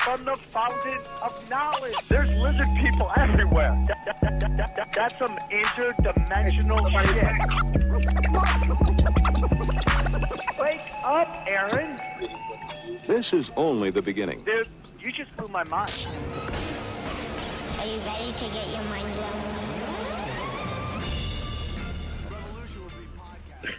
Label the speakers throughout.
Speaker 1: from the fountain of knowledge. There's lizard people everywhere. That- that- that- that- that- that's some interdimensional shit. Wake up, Aaron.
Speaker 2: This is only the beginning.
Speaker 1: Dude, you just blew my mind.
Speaker 3: Are you ready to get your mind blown?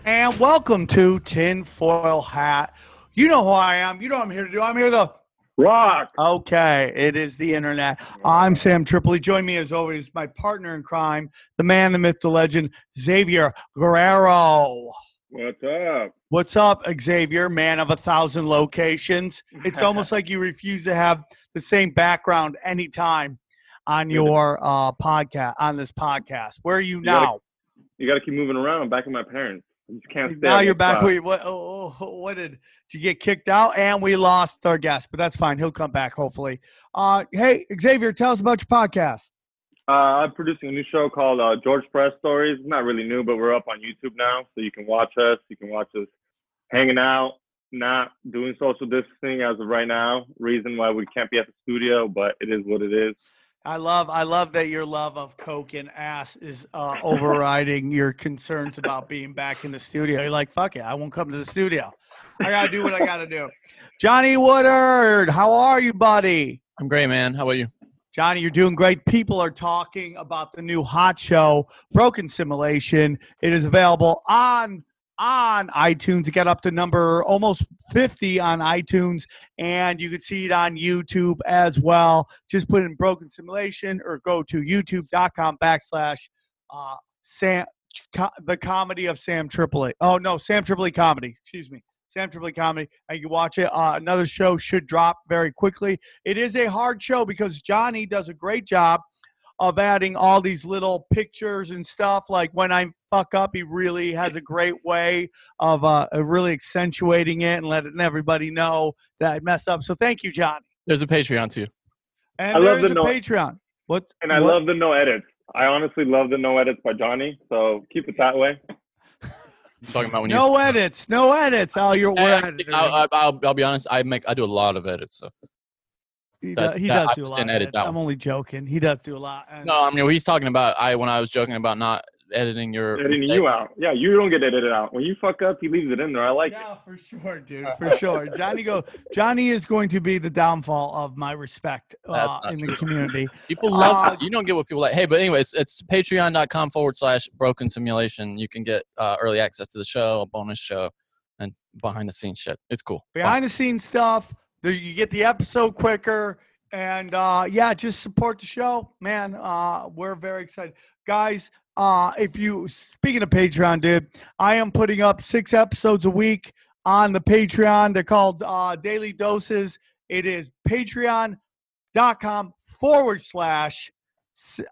Speaker 4: And welcome to Tinfoil Hat. You know who I am. You know what I'm here to do. I'm here to.
Speaker 5: Rock.
Speaker 4: Okay, it is the internet. I'm Sam Tripoli. Join me as always, my partner in crime, the man, the myth, the legend, Xavier Guerrero.
Speaker 5: What's up?
Speaker 4: What's up, Xavier, man of a thousand locations? It's almost like you refuse to have the same background anytime on your uh, podcast, on this podcast. Where are you
Speaker 5: gotta-
Speaker 4: now?
Speaker 5: You got to keep moving around. I'm back with my parents. Can't stay.
Speaker 4: now you're back. what? Oh, oh, what did, did you get kicked out? And we lost our guest, but that's fine. He'll come back hopefully. Uh, hey, Xavier, tell us about your podcast.
Speaker 5: Uh, I'm producing a new show called uh, George Press Stories. It's not really new, but we're up on YouTube now, so you can watch us. You can watch us hanging out, not doing social distancing as of right now. Reason why we can't be at the studio, but it is what it is.
Speaker 4: I love, I love that your love of coke and ass is uh, overriding your concerns about being back in the studio. You're like, fuck it, I won't come to the studio. I gotta do what I gotta do. Johnny Woodard, how are you, buddy?
Speaker 6: I'm great, man. How about you?
Speaker 4: Johnny, you're doing great. People are talking about the new hot show, Broken Simulation. It is available on on iTunes. Get up to number almost 50 on iTunes, and you can see it on YouTube as well. Just put in Broken Simulation or go to youtube.com backslash uh, Sam the comedy of Sam Tripoli. Oh no, Sam Tripoli comedy. Excuse me. Sam Tripoli comedy. And you can watch it. Uh, another show should drop very quickly. It is a hard show because Johnny does a great job of adding all these little pictures and stuff. Like when I fuck up, he really has a great way of uh, really accentuating it and letting everybody know that I mess up. So thank you, Johnny.
Speaker 6: There's a Patreon too.
Speaker 4: And
Speaker 5: I love the
Speaker 4: a
Speaker 5: no-
Speaker 4: Patreon. What?
Speaker 5: And I
Speaker 4: what-
Speaker 5: love the no edits. I honestly love the no edits by Johnny, so keep it that way.
Speaker 6: I'm talking about when
Speaker 4: no edits. No edits. Oh, you're
Speaker 6: I. I'll, I'll, I'll, I'll be honest. I make I do a lot of edits. So
Speaker 4: He,
Speaker 6: that-
Speaker 4: does, he
Speaker 6: that-
Speaker 4: does do a lot. of
Speaker 6: edit
Speaker 4: I'm only joking. He does do a lot. And
Speaker 6: no, I mean he's talking about I when I was joking about not editing your
Speaker 5: Editing you out. Yeah, you don't get edited out. When you fuck up, he leaves it in there. I like it.
Speaker 4: yeah, for sure, dude, for sure. Johnny go. Johnny is going to be the downfall of my respect uh,
Speaker 6: not
Speaker 4: in the
Speaker 6: true.
Speaker 4: community.
Speaker 6: People love
Speaker 4: Uh.
Speaker 6: You don't get what people like. Hey, but anyways, it's patreon.com forward slash broken simulation. You can get uh, early access to the show, a bonus show, and behind the scenes shit. It's cool. Fun.
Speaker 4: Behind the scenes stuff. The, you get the episode quicker, and uh, yeah, just support the show, man. Uh, we're very excited, guys. Uh, if you speaking of Patreon, dude, I am putting up six episodes a week on the Patreon. They're called uh, Daily Doses. It is patreon.com forward slash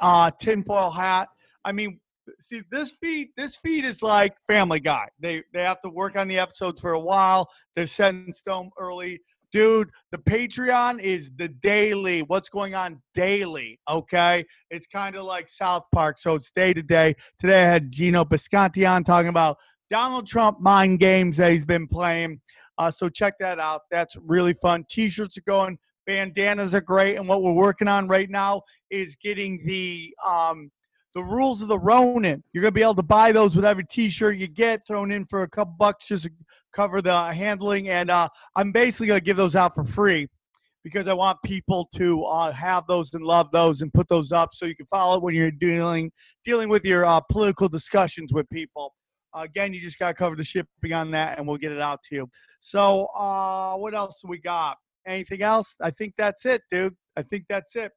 Speaker 4: uh, tinfoil hat. I mean, see this feed. This feed is like Family Guy. They they have to work on the episodes for a while. They're set in stone early. Dude, the Patreon is the daily. What's going on daily? Okay, it's kind of like South Park, so it's day to day. Today I had Gino Bisconti on talking about Donald Trump mind games that he's been playing. Uh, so check that out. That's really fun. T-shirts are going. Bandanas are great, and what we're working on right now is getting the um, the rules of the Ronin. You're gonna be able to buy those with every T-shirt you get, thrown in for a couple bucks just to cover the handling. And uh, I'm basically gonna give those out for free because I want people to uh, have those and love those and put those up so you can follow it when you're dealing dealing with your uh, political discussions with people. again, you just gotta cover the shipping on that, and we'll get it out to you. So, uh, what else we got? Anything else? I think that's it, dude. I think that's it.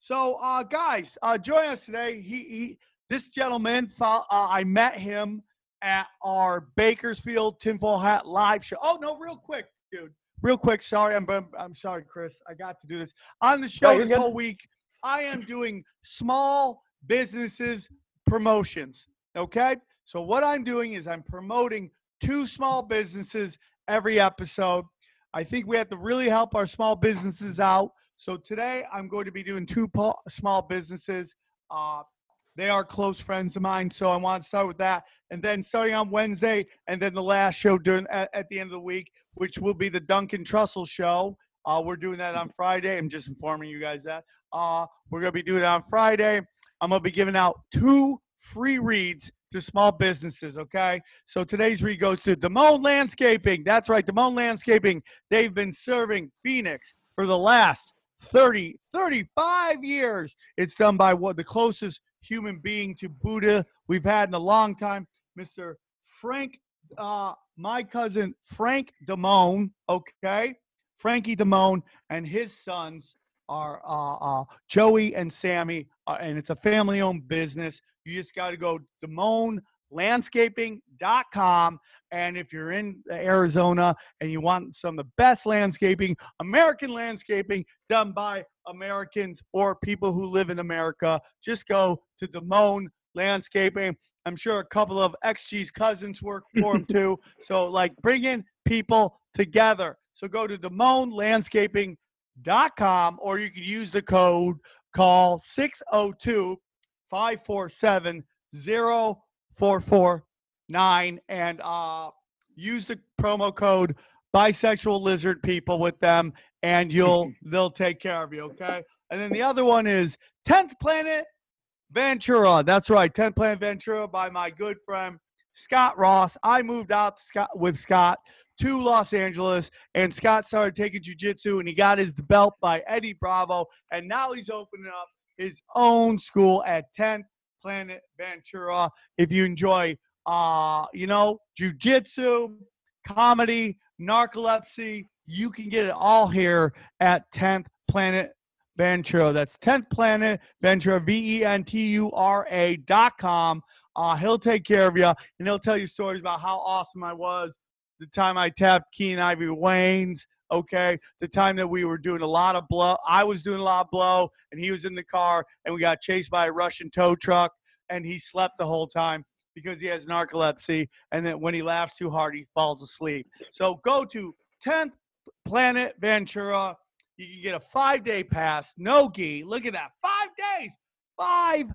Speaker 4: So, uh, guys, uh, join us today. He, he this gentleman, thought, uh, I met him at our Bakersfield Tinfoil Hat live show. Oh no, real quick, dude. Real quick. Sorry, I'm I'm sorry, Chris. I got to do this on the show
Speaker 5: you're
Speaker 4: this
Speaker 5: good.
Speaker 4: whole week. I am doing small businesses promotions. Okay. So what I'm doing is I'm promoting two small businesses every episode. I think we have to really help our small businesses out. So today I'm going to be doing two small businesses. Uh, they are close friends of mine, so I want to start with that. And then starting on Wednesday, and then the last show during at, at the end of the week, which will be the Duncan Trussell show. Uh, we're doing that on Friday. I'm just informing you guys that. Uh, we're going to be doing it on Friday. I'm going to be giving out two free reads to small businesses. Okay. So today's read goes to Damone Landscaping. That's right. Damone Landscaping. They've been serving Phoenix for the last 30, 35 years. It's done by what the closest human being to Buddha we've had in a long time, Mr. Frank, uh, my cousin Frank Damone. Okay. Frankie Damone and his sons are uh, uh, Joey and Sammy, uh, and it's a family owned business. You just got to go DamoneLandscaping.com. And if you're in Arizona and you want some of the best landscaping, American landscaping done by Americans or people who live in America, just go to Damone Landscaping. I'm sure a couple of XG's cousins work for him too. So, like, bringing people together. So, go to DamoneLandscaping.com or you can use the code call 602 547 0449 and uh, use the promo code bisexual lizard people with them and you'll they'll take care of you okay? And then the other one is 10th planet ventura. That's right 10th planet ventura by my good friend scott ross. I moved out scott with scott to los angeles and scott started taking jiu-jitsu and he got his belt by eddie bravo and now he's opening up his own school at 10th Planet Ventura. If you enjoy, uh, you know, jujitsu, comedy, narcolepsy, you can get it all here at 10th Planet Ventura. That's 10th Planet Ventura, V E N T U R A dot com. Uh, he'll take care of you and he'll tell you stories about how awesome I was the time I tapped Keenen Ivory Wayans. Okay, the time that we were doing a lot of blow, I was doing a lot of blow, and he was in the car, and we got chased by a Russian tow truck, and he slept the whole time because he has narcolepsy, and then when he laughs too hard, he falls asleep. So go to 10th Planet Ventura. You can get a five day pass, no gi. Look at that, five days, five,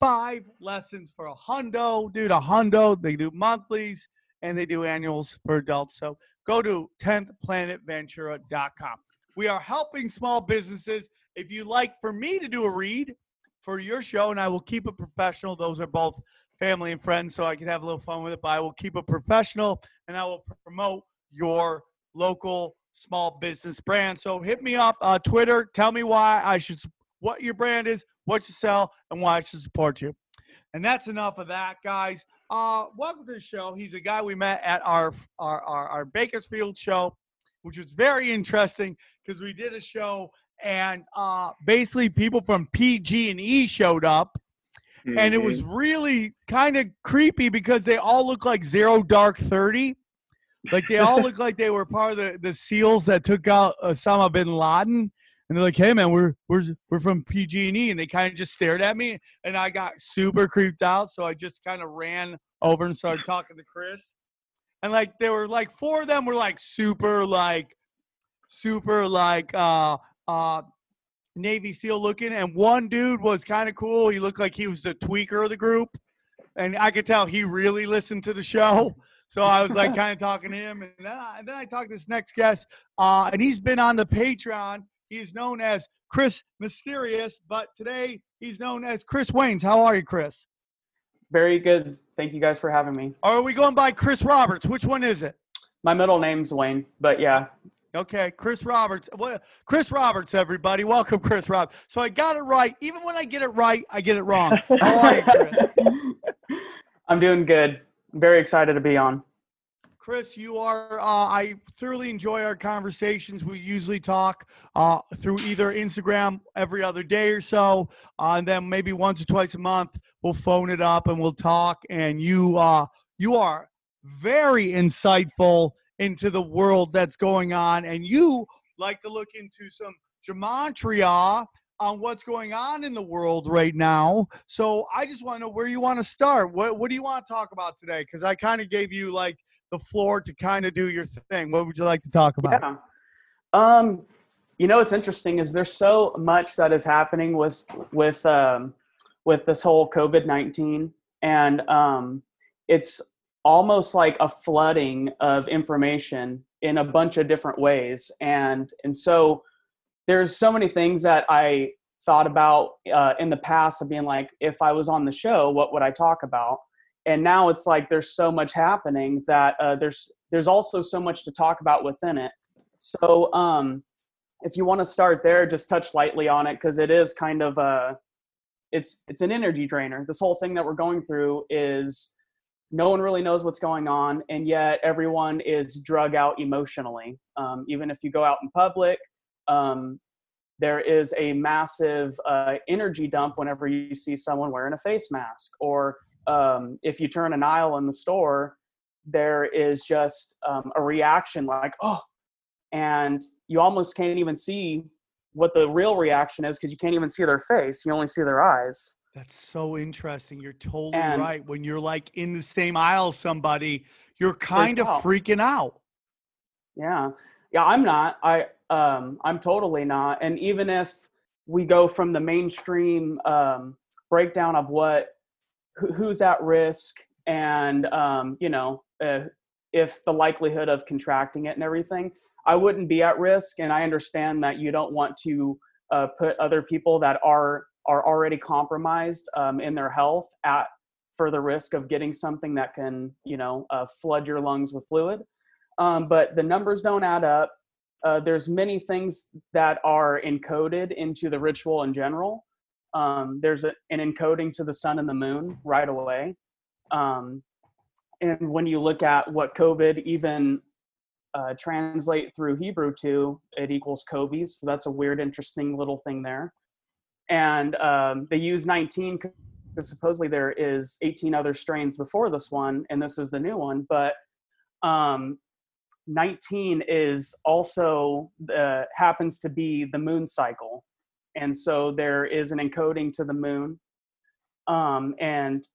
Speaker 4: five lessons for a hundo, dude. A hundo. They do monthlies and they do annuals for adults. So go to 10thplanetventura.com. We are helping small businesses. If you like for me to do a read for your show, and I will keep it professional, those are both family and friends, so I can have a little fun with it, but I will keep it professional and I will promote your local small business brand. So hit me up uh, Twitter. Tell me why I should, what your brand is, what you sell, and why I should support you. And that's enough of that, guys. Uh, welcome to the show. He's a guy we met at our our our, our Bakersfield show, which was very interesting because we did a show and uh, basically people from PG and E showed up, and it was really kind of creepy because they all look like Zero Dark Thirty. Like they all look like they were part of the, the SEALs that took out Osama bin Laden. And they're like, "Hey man, we're we're we're from PG&E," and they kind of just stared at me, and I got super creeped out. So I just kind of ran over and started talking to Chris, and like there were like four of them were like super like super like uh uh Navy SEAL looking, and one dude was kind of cool. He looked like he was the tweaker of the group, and I could tell he really listened to the show. So I was like kind of talking to him, and then I, and then I talked to this next guest, uh, and he's been on the Patreon. He's known as Chris Mysterious, but today he's known as Chris Waynes. How are you, Chris?
Speaker 7: Very good. Thank you guys for having me.
Speaker 4: Are we going by Chris Roberts? Which one is it?
Speaker 7: My middle name's Wayne, but yeah.
Speaker 4: Okay, Chris Roberts. Well, Chris Roberts, everybody. Welcome, Chris Roberts. So I got it right. Even when I get it right, I get it wrong. How are you, Chris?
Speaker 7: I'm doing good. I'm very excited to be on.
Speaker 4: Chris, you are. Uh, I thoroughly enjoy our conversations. We usually talk uh, through either Instagram every other day or so, uh, and then maybe once or twice a month we'll phone it up and we'll talk. And you, uh, you are very insightful into the world that's going on, and you like to look into some gematria on what's going on in the world right now. So I just want to know where you want to start. What What do you want to talk about today? Because I kind of gave you like the floor to kind of do your thing. What would you like to talk about?
Speaker 7: Yeah. Um, you know, what's interesting is there's so much that is happening with with um, with this whole COVID nineteen, and um, it's almost like a flooding of information in a bunch of different ways, and and so there's so many things that I thought about uh, in the past of being like, if I was on the show, what would I talk about? And now it's like there's so much happening that uh, there's there's also so much to talk about within it. So um, if you want to start there, just touch lightly on it because it is kind of a it's it's an energy drainer. This whole thing that we're going through is no one really knows what's going on, and yet everyone is drug out emotionally. Um, even if you go out in public, um, there is a massive uh, energy dump whenever you see someone wearing a face mask, or um, if you turn an aisle in the store, there is just um, a reaction like, oh, and you almost can't even see what the real reaction is because you can't even see their face. You only see their eyes.
Speaker 4: That's so interesting. You're totally
Speaker 7: And-
Speaker 4: right. When you're like in the same aisle somebody, you're kind of
Speaker 7: out.
Speaker 4: freaking out.
Speaker 7: Yeah. Yeah, I'm not. I um I'm totally not. And even if we go from the mainstream um breakdown of what who, who's at risk and um you know uh, if the likelihood of contracting it and everything, I wouldn't be at risk and I understand that you don't want to uh, put other people that are are already compromised um, in their health at further risk of getting something that can you know uh, flood your lungs with fluid um, but the numbers don't add up. Uh, there's many things that are encoded into the ritual in general. Um, there's a, an encoding to the sun and the moon right away. Um, and when you look at what COVID even uh, translate through Hebrew to, it equals Kobe. So that's a weird, interesting little thing there. And um, they use 19 because supposedly there is 18 other strains before this one, and this is the new one. But um, 19 is also uh, happens to be the moon cycle and so there is an encoding to the moon um, and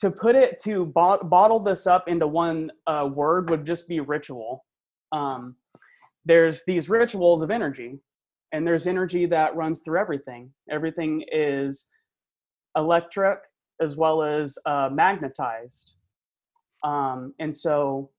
Speaker 7: to put it to bot- bottle this up into one uh, word would just be ritual um, there's these rituals of energy and there's energy that runs through everything everything is electric as well as uh, magnetized um, and so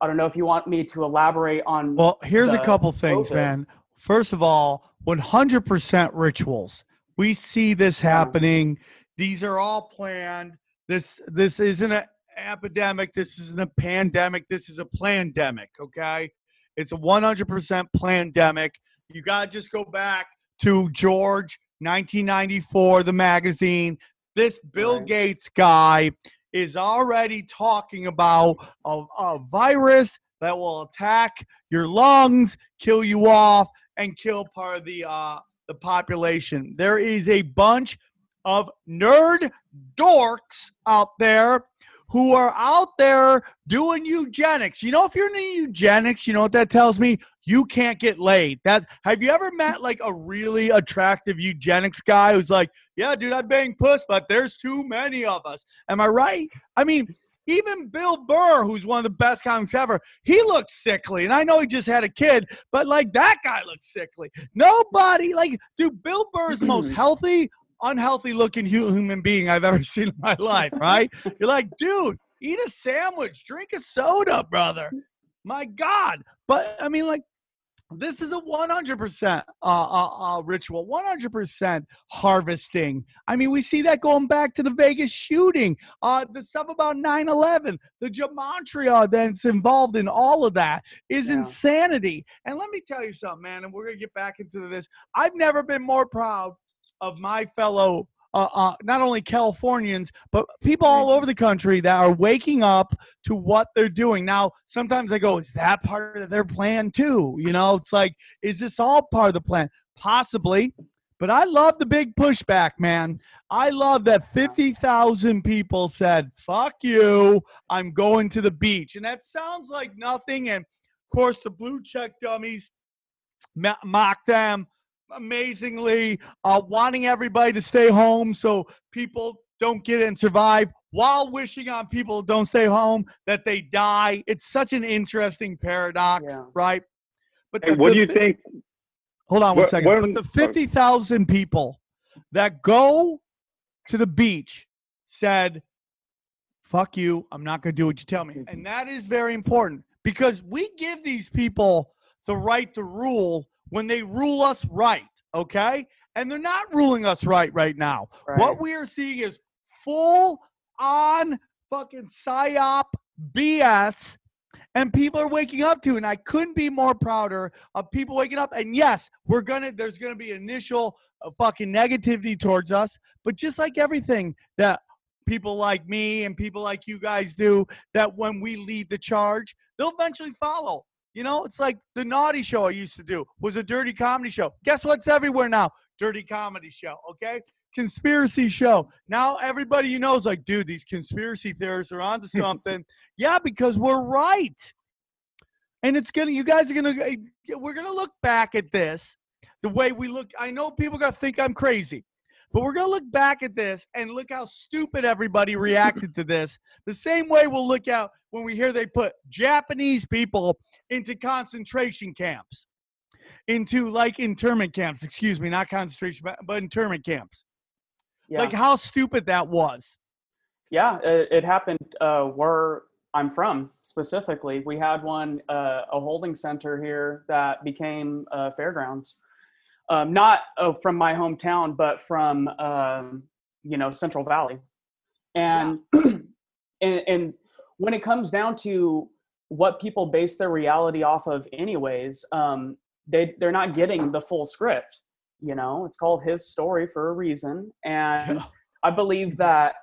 Speaker 7: I don't know if you want me to elaborate on.
Speaker 4: Well, here's a couple things,
Speaker 7: COVID.
Speaker 4: man. First of all, 100% rituals. We see this happening. These are all planned. This this isn't an epidemic. This isn't a pandemic. This is a pandemic. Okay, it's a 100% pandemic. You gotta just go back to George 1994, the magazine. This Bill
Speaker 7: Right.
Speaker 4: Gates guy is already talking about a, a virus that will attack your lungs, kill you off, and kill part of the uh, the population. There is a bunch of nerd dorks out there who are out there doing eugenics. You know, if you're in eugenics, you know what that tells me? You can't get laid. That's have you ever met like a really attractive eugenics guy who's like, yeah, dude, I bang puss, but there's too many of us. Am I right? I mean, even Bill Burr, who's one of the best comics ever, he looks sickly. And I know he just had a kid, but like that guy looks sickly. Nobody, like, dude, Bill Burr is the most healthy, unhealthy looking human being I've ever seen in my life, right? You're like, dude, eat a sandwich, drink a soda, brother. My God. But I mean, like, this is a 100% uh, uh, uh, ritual, 100% harvesting. I mean, we see that going back to the Vegas shooting, uh, the stuff about 9 11, the gematria that's involved in all of that is
Speaker 7: Yeah.
Speaker 4: insanity. And let me tell you something, man, and we're going to get back into this. I've never been more proud of my fellow. Uh, uh, not only Californians, but people all over the country that are waking up to what they're doing. Now, sometimes I go, is that part of their plan too? You know, it's like, is this all part of the plan? Possibly. But I love the big pushback, man. I love that 50,000 people said, fuck you, I'm going to the beach. And that sounds like nothing. And of course, the blue check dummies mock them. Amazingly, uh, wanting everybody to stay home so people don't get it and survive, while wishing on people who don't stay home that they die. It's such an interesting paradox,
Speaker 7: Yeah.
Speaker 4: right? But
Speaker 5: Hey,
Speaker 4: the-
Speaker 5: what
Speaker 4: the
Speaker 5: do you think?
Speaker 4: Hold on one
Speaker 5: What-
Speaker 4: second.
Speaker 5: when-
Speaker 4: but the 50,000 people that go to the beach said, fuck you, I'm not going to do what you tell me. And that is very important because we give these people the right to rule when they rule us right, okay? And they're not ruling us right right now.
Speaker 7: Right.
Speaker 4: What we are seeing is full on fucking psyop BS and people are waking up to and i couldn't be more prouder of people waking up and yes we're gonna there's gonna be initial uh, fucking negativity towards us but just like everything that people like me and people like you guys do that when we lead the charge they'll eventually follow you know it's like the naughty show i used to do was a dirty comedy show. Guess what's everywhere now? Dirty comedy show okay? Conspiracy show. Now everybody you know is like dude these conspiracy theorists are onto something. Yeah, because we're right. And it's gonna, you guys are gonna, eh, we're gonna look back at this the way we look. I know people are gonna think I'm crazy, but we're gonna look back at this and look how stupid everybody reacted to this. The same way we'll look out when we hear they put Japanese people into concentration camps, into like internment camps, excuse me, not concentration, but- but internment camps.
Speaker 7: Yeah.
Speaker 4: Like how stupid that was.
Speaker 7: Yeah, it, it happened uh, where I'm from specifically. We had one, uh, a holding center here that became uh, fairgrounds. Um, not uh, from my hometown, but from um, you know Central Valley, and, and and when it comes down to what people base their reality off of, anyways, um, they they're not getting the full script. You know, it's called his story for a reason, and I believe that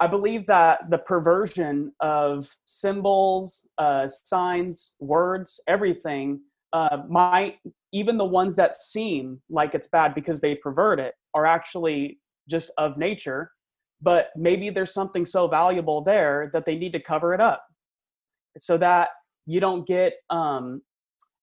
Speaker 7: I believe that the perversion of symbols, uh, signs, words, everything uh, might, even the ones that seem like it's bad because they pervert it, are actually just of nature. But maybe there's something so valuable there that they need to cover it up so that you don't get um,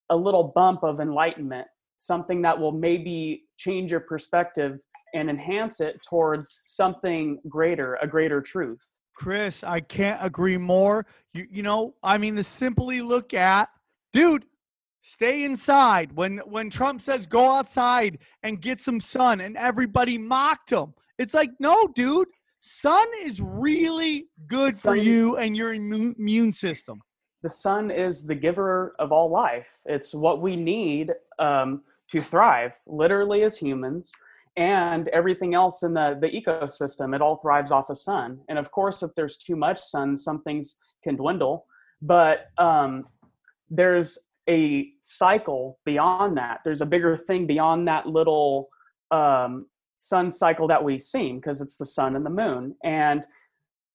Speaker 7: a little bump of enlightenment, something that will maybe change your perspective and enhance it towards something greater, a greater truth.
Speaker 4: Chris, I can't agree more. You you know, I mean, to simply look at, dude, stay inside. When when Trump says go outside and get some sun, and everybody mocked him. It's like, no, dude, sun is really good for you and your immune system.
Speaker 7: The sun is the giver of all life. It's what we need um, to thrive, literally as humans, and everything else in the, the ecosystem. It all thrives off of sun. And of course, if there's too much sun, some things can dwindle. But um, there's a cycle beyond that. There's a bigger thing beyond that little um, sun cycle that we see because it's the sun and the moon. And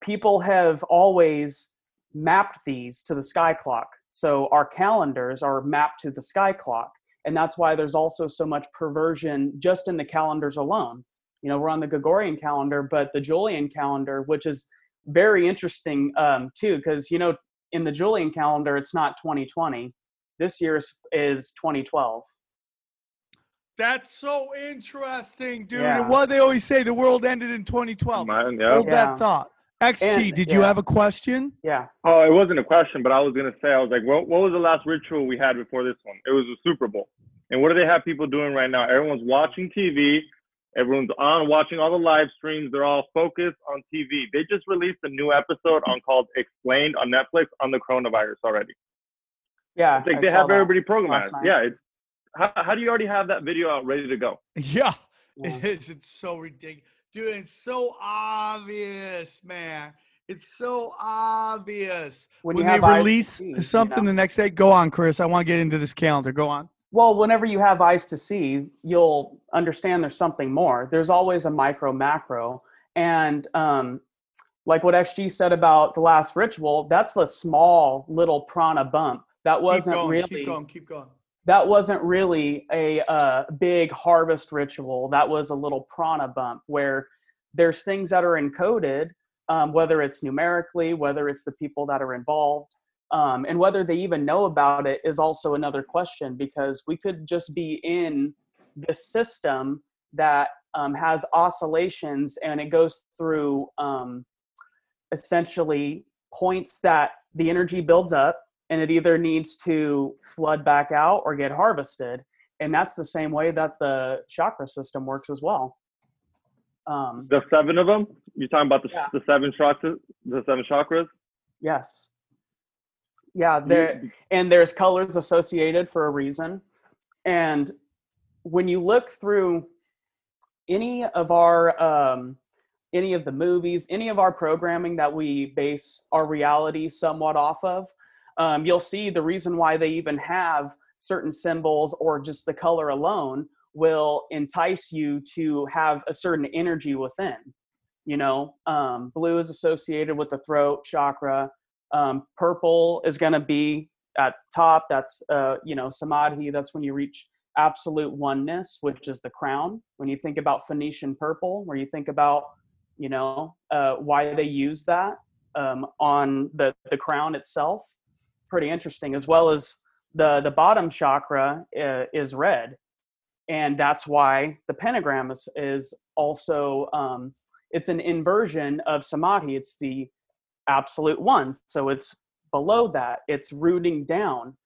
Speaker 7: people have always mapped these to the sky clock. So our calendars are mapped to the sky clock. And that's why there's also so much perversion just in the calendars alone. You know, we're on the Gregorian calendar, but the Julian calendar, which is very interesting um, too, because, you know, in the Julian calendar, it's not 2020. This year is, is 2012.
Speaker 4: That's so interesting, dude.
Speaker 7: Yeah.
Speaker 4: And what they always say, the world ended in 2012.
Speaker 5: Man, yeah.
Speaker 4: Hold
Speaker 7: Yeah.
Speaker 4: that thought. XG,
Speaker 7: And-
Speaker 4: did you have a question?
Speaker 7: Yeah.
Speaker 5: Oh, it wasn't a question, but I was gonna say, I was like, what, what was the last ritual we had before this one? It was the Super Bowl. And what do they have people doing right now? Everyone's watching TV. Everyone's on watching all the live streams. They're all focused on TV. They just released a new episode on called Explained on Netflix on the coronavirus already.
Speaker 7: Yeah.
Speaker 5: It's like
Speaker 7: I
Speaker 5: they have everybody
Speaker 7: last
Speaker 5: programmed. Yeah. It's, how, how do you already have that video out ready to go?
Speaker 4: Yeah.
Speaker 7: Yeah.
Speaker 4: It is. It's so ridiculous. Dude, it's so obvious, man. It's so obvious.
Speaker 7: When
Speaker 4: When,
Speaker 7: you
Speaker 4: they
Speaker 7: have eyes to
Speaker 4: release
Speaker 7: see, you
Speaker 4: something
Speaker 7: know?
Speaker 4: the next day, go on, Chris. I want to get into this calendar. Go on.
Speaker 7: Well, whenever you have eyes to see, you'll understand there's something more. There's always a micro macro. And um, like what XG said about the last ritual, that's a small little prana bump. That wasn't
Speaker 4: keep going,
Speaker 7: really
Speaker 4: keep going, keep going.
Speaker 7: that wasn't really a uh, big harvest ritual. That was a little prana bump where there's things that are encoded, um, whether it's numerically, whether it's the people that are involved, um, and whether they even know about it is also another question because we could just be in this system that um, has oscillations and it goes through um, essentially points that the energy builds up and it either needs to flood back out or get harvested and that's the same way that the chakra system works as well um,
Speaker 5: The seven of them. You're talking about the
Speaker 7: Yeah.
Speaker 5: the seven chakras. The seven chakras.
Speaker 7: yes yeah there and there's colors associated for a reason and when you look through any of our um, any of the movies any of our programming that we base our reality somewhat off of um, you'll see the reason why they even have certain symbols or just the color alone will entice you to have a certain energy within. You know um, blue is associated with the throat chakra. Um, purple is going to be at top. That's uh, you know samadhi. That's when you reach absolute oneness which is the crown. When you think about phoenician purple where you think about you know uh, why they use that um, on the the crown itself pretty interesting as well as the the bottom chakra uh, is red. And that's why the pentagram is, is also um, it's an inversion of samadhi. It's the absolute one. So it's below that. It's rooting down.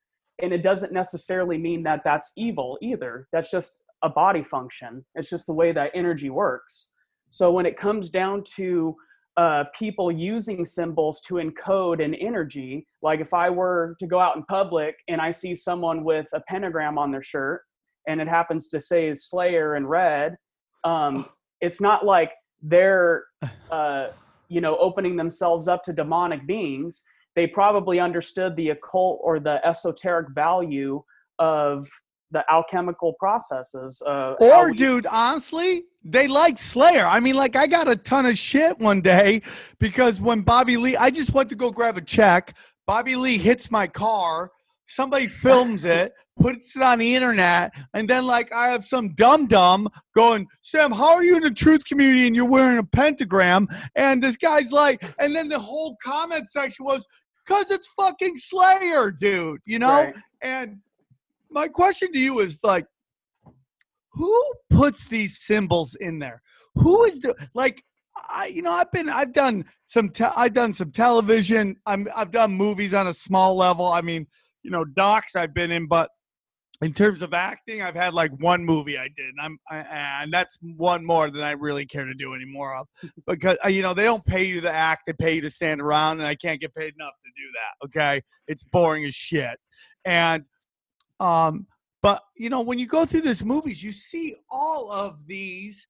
Speaker 7: And it doesn't necessarily mean that that's evil either. That's just a body function. It's just the way that energy works. So when it comes down to uh, people using symbols to encode an energy. Like if i were to go out in public and i see someone with a pentagram on their shirt and it happens to say slayer in red um, it's not like they're uh, you know opening themselves up to demonic beings. They probably understood the occult or the esoteric value of the alchemical processes uh,
Speaker 4: Or,
Speaker 7: we-
Speaker 4: dude, honestly, they like Slayer. I mean, like, I got a ton of shit one day because when Bobby Lee, I just went to go grab a check. Bobby Lee hits my car. Somebody films it, puts it on the internet, and then, like, I have some dumb dumb going, Sam, how are you in the truth community and you're wearing a pentagram? And this guy's like, and then the whole comment section was, because it's fucking Slayer, dude, you know?
Speaker 7: Right.
Speaker 4: And my question to you is like, who puts these symbols in there? Who is the like? I you know I've been I've done some te- I've done some television. I'm I've done movies on a small level. I mean you know docs I've been in, but in terms of acting, I've had like one movie I did, and I'm I, and that's one more than I really care to do anymore of because uh, you know they don't pay you to act; they pay you to stand around, and I can't get paid enough to do that. Okay, it's boring as shit, and um, but you know when you go through these movies, you see all of these.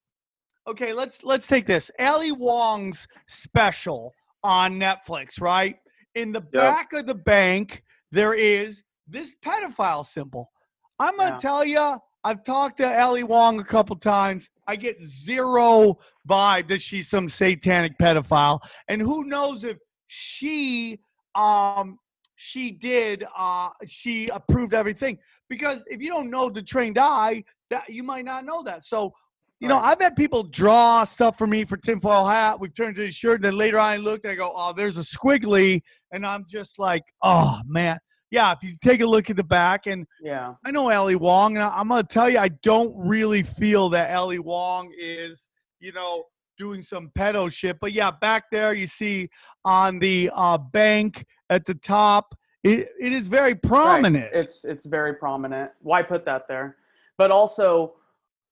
Speaker 4: Okay, let's let's take this Ali Wong's special on Netflix, right? In the
Speaker 5: Yeah.
Speaker 4: back of the bank, there is this pedophile symbol. I'm gonna
Speaker 7: Yeah.
Speaker 4: tell you, I've talked to Ali Wong a couple times. I get zero vibe that she's some satanic pedophile, and who knows if she um she did uh she approved everything. Because if you don't know the trained eye that you might not know that. So you know i've had people draw stuff for me for tinfoil hat we've turned to a shirt and then later on i look and i go oh there's a squiggly and i'm just like oh man. Yeah if you take a look at the back and
Speaker 7: yeah.
Speaker 4: I know Ali Wong, and I'm gonna tell you, I don't really feel that Ali Wong is, you know, doing some pedo shit. But yeah, back there you see on the uh, bank at the top, it, it is very
Speaker 7: Right.
Speaker 4: prominent.
Speaker 7: It's it's very prominent. Why put that there? But also,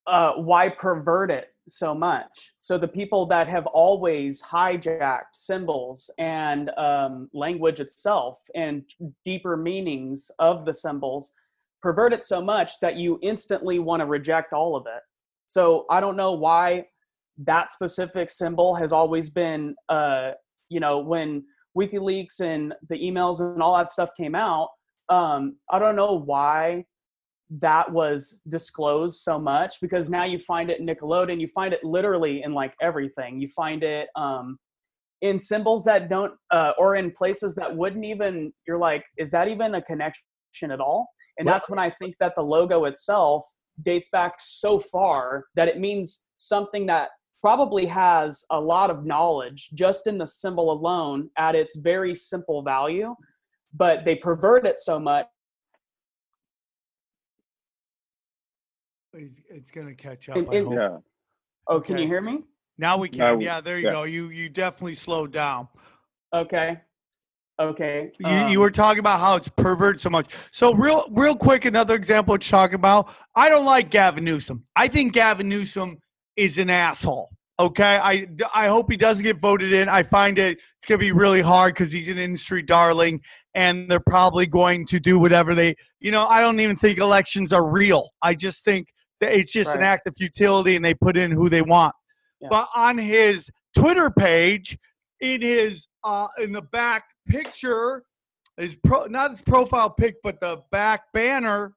Speaker 7: uh, why pervert it so much? So the people that have always hijacked symbols and um, language itself and deeper meanings of the symbols pervert it so much that you instantly want to reject all of it. So I don't know why that specific symbol has always been, uh, you know, when WikiLeaks and the emails and all that stuff came out. Um, I don't know why that was disclosed so much because now you find it in Nickelodeon, you find it literally in like everything. You find it um, in symbols that don't, uh, or in places that wouldn't even. You're like, is that even a connection at all? And that's when I think that the logo itself dates back so far that it means something that probably has a lot of knowledge just in the symbol alone at its very simple value but they pervert it so much
Speaker 4: It's, it's gonna catch up.
Speaker 7: And-
Speaker 4: I hope.
Speaker 5: Yeah.
Speaker 7: Oh, can you hear me?
Speaker 4: Now we can.
Speaker 5: Now-
Speaker 4: yeah, there you
Speaker 5: yeah.
Speaker 4: go. You you definitely slowed down.
Speaker 7: Okay. Okay.
Speaker 4: You,
Speaker 7: um,
Speaker 4: you were talking about how it's perverted so much. So real real quick, another example to you're about. I don't like Gavin Newsom. I think Gavin Newsom is an asshole. Okay, I I hope he doesn't get voted in. I find it it's gonna be really hard because he's an industry darling, and they're probably going to do whatever they. You know, I don't even think elections are real. I just think that it's just an act of futility, and they put in who they want. But on his Twitter page, in his uh in the back picture, his pro not his profile pic, but the back banner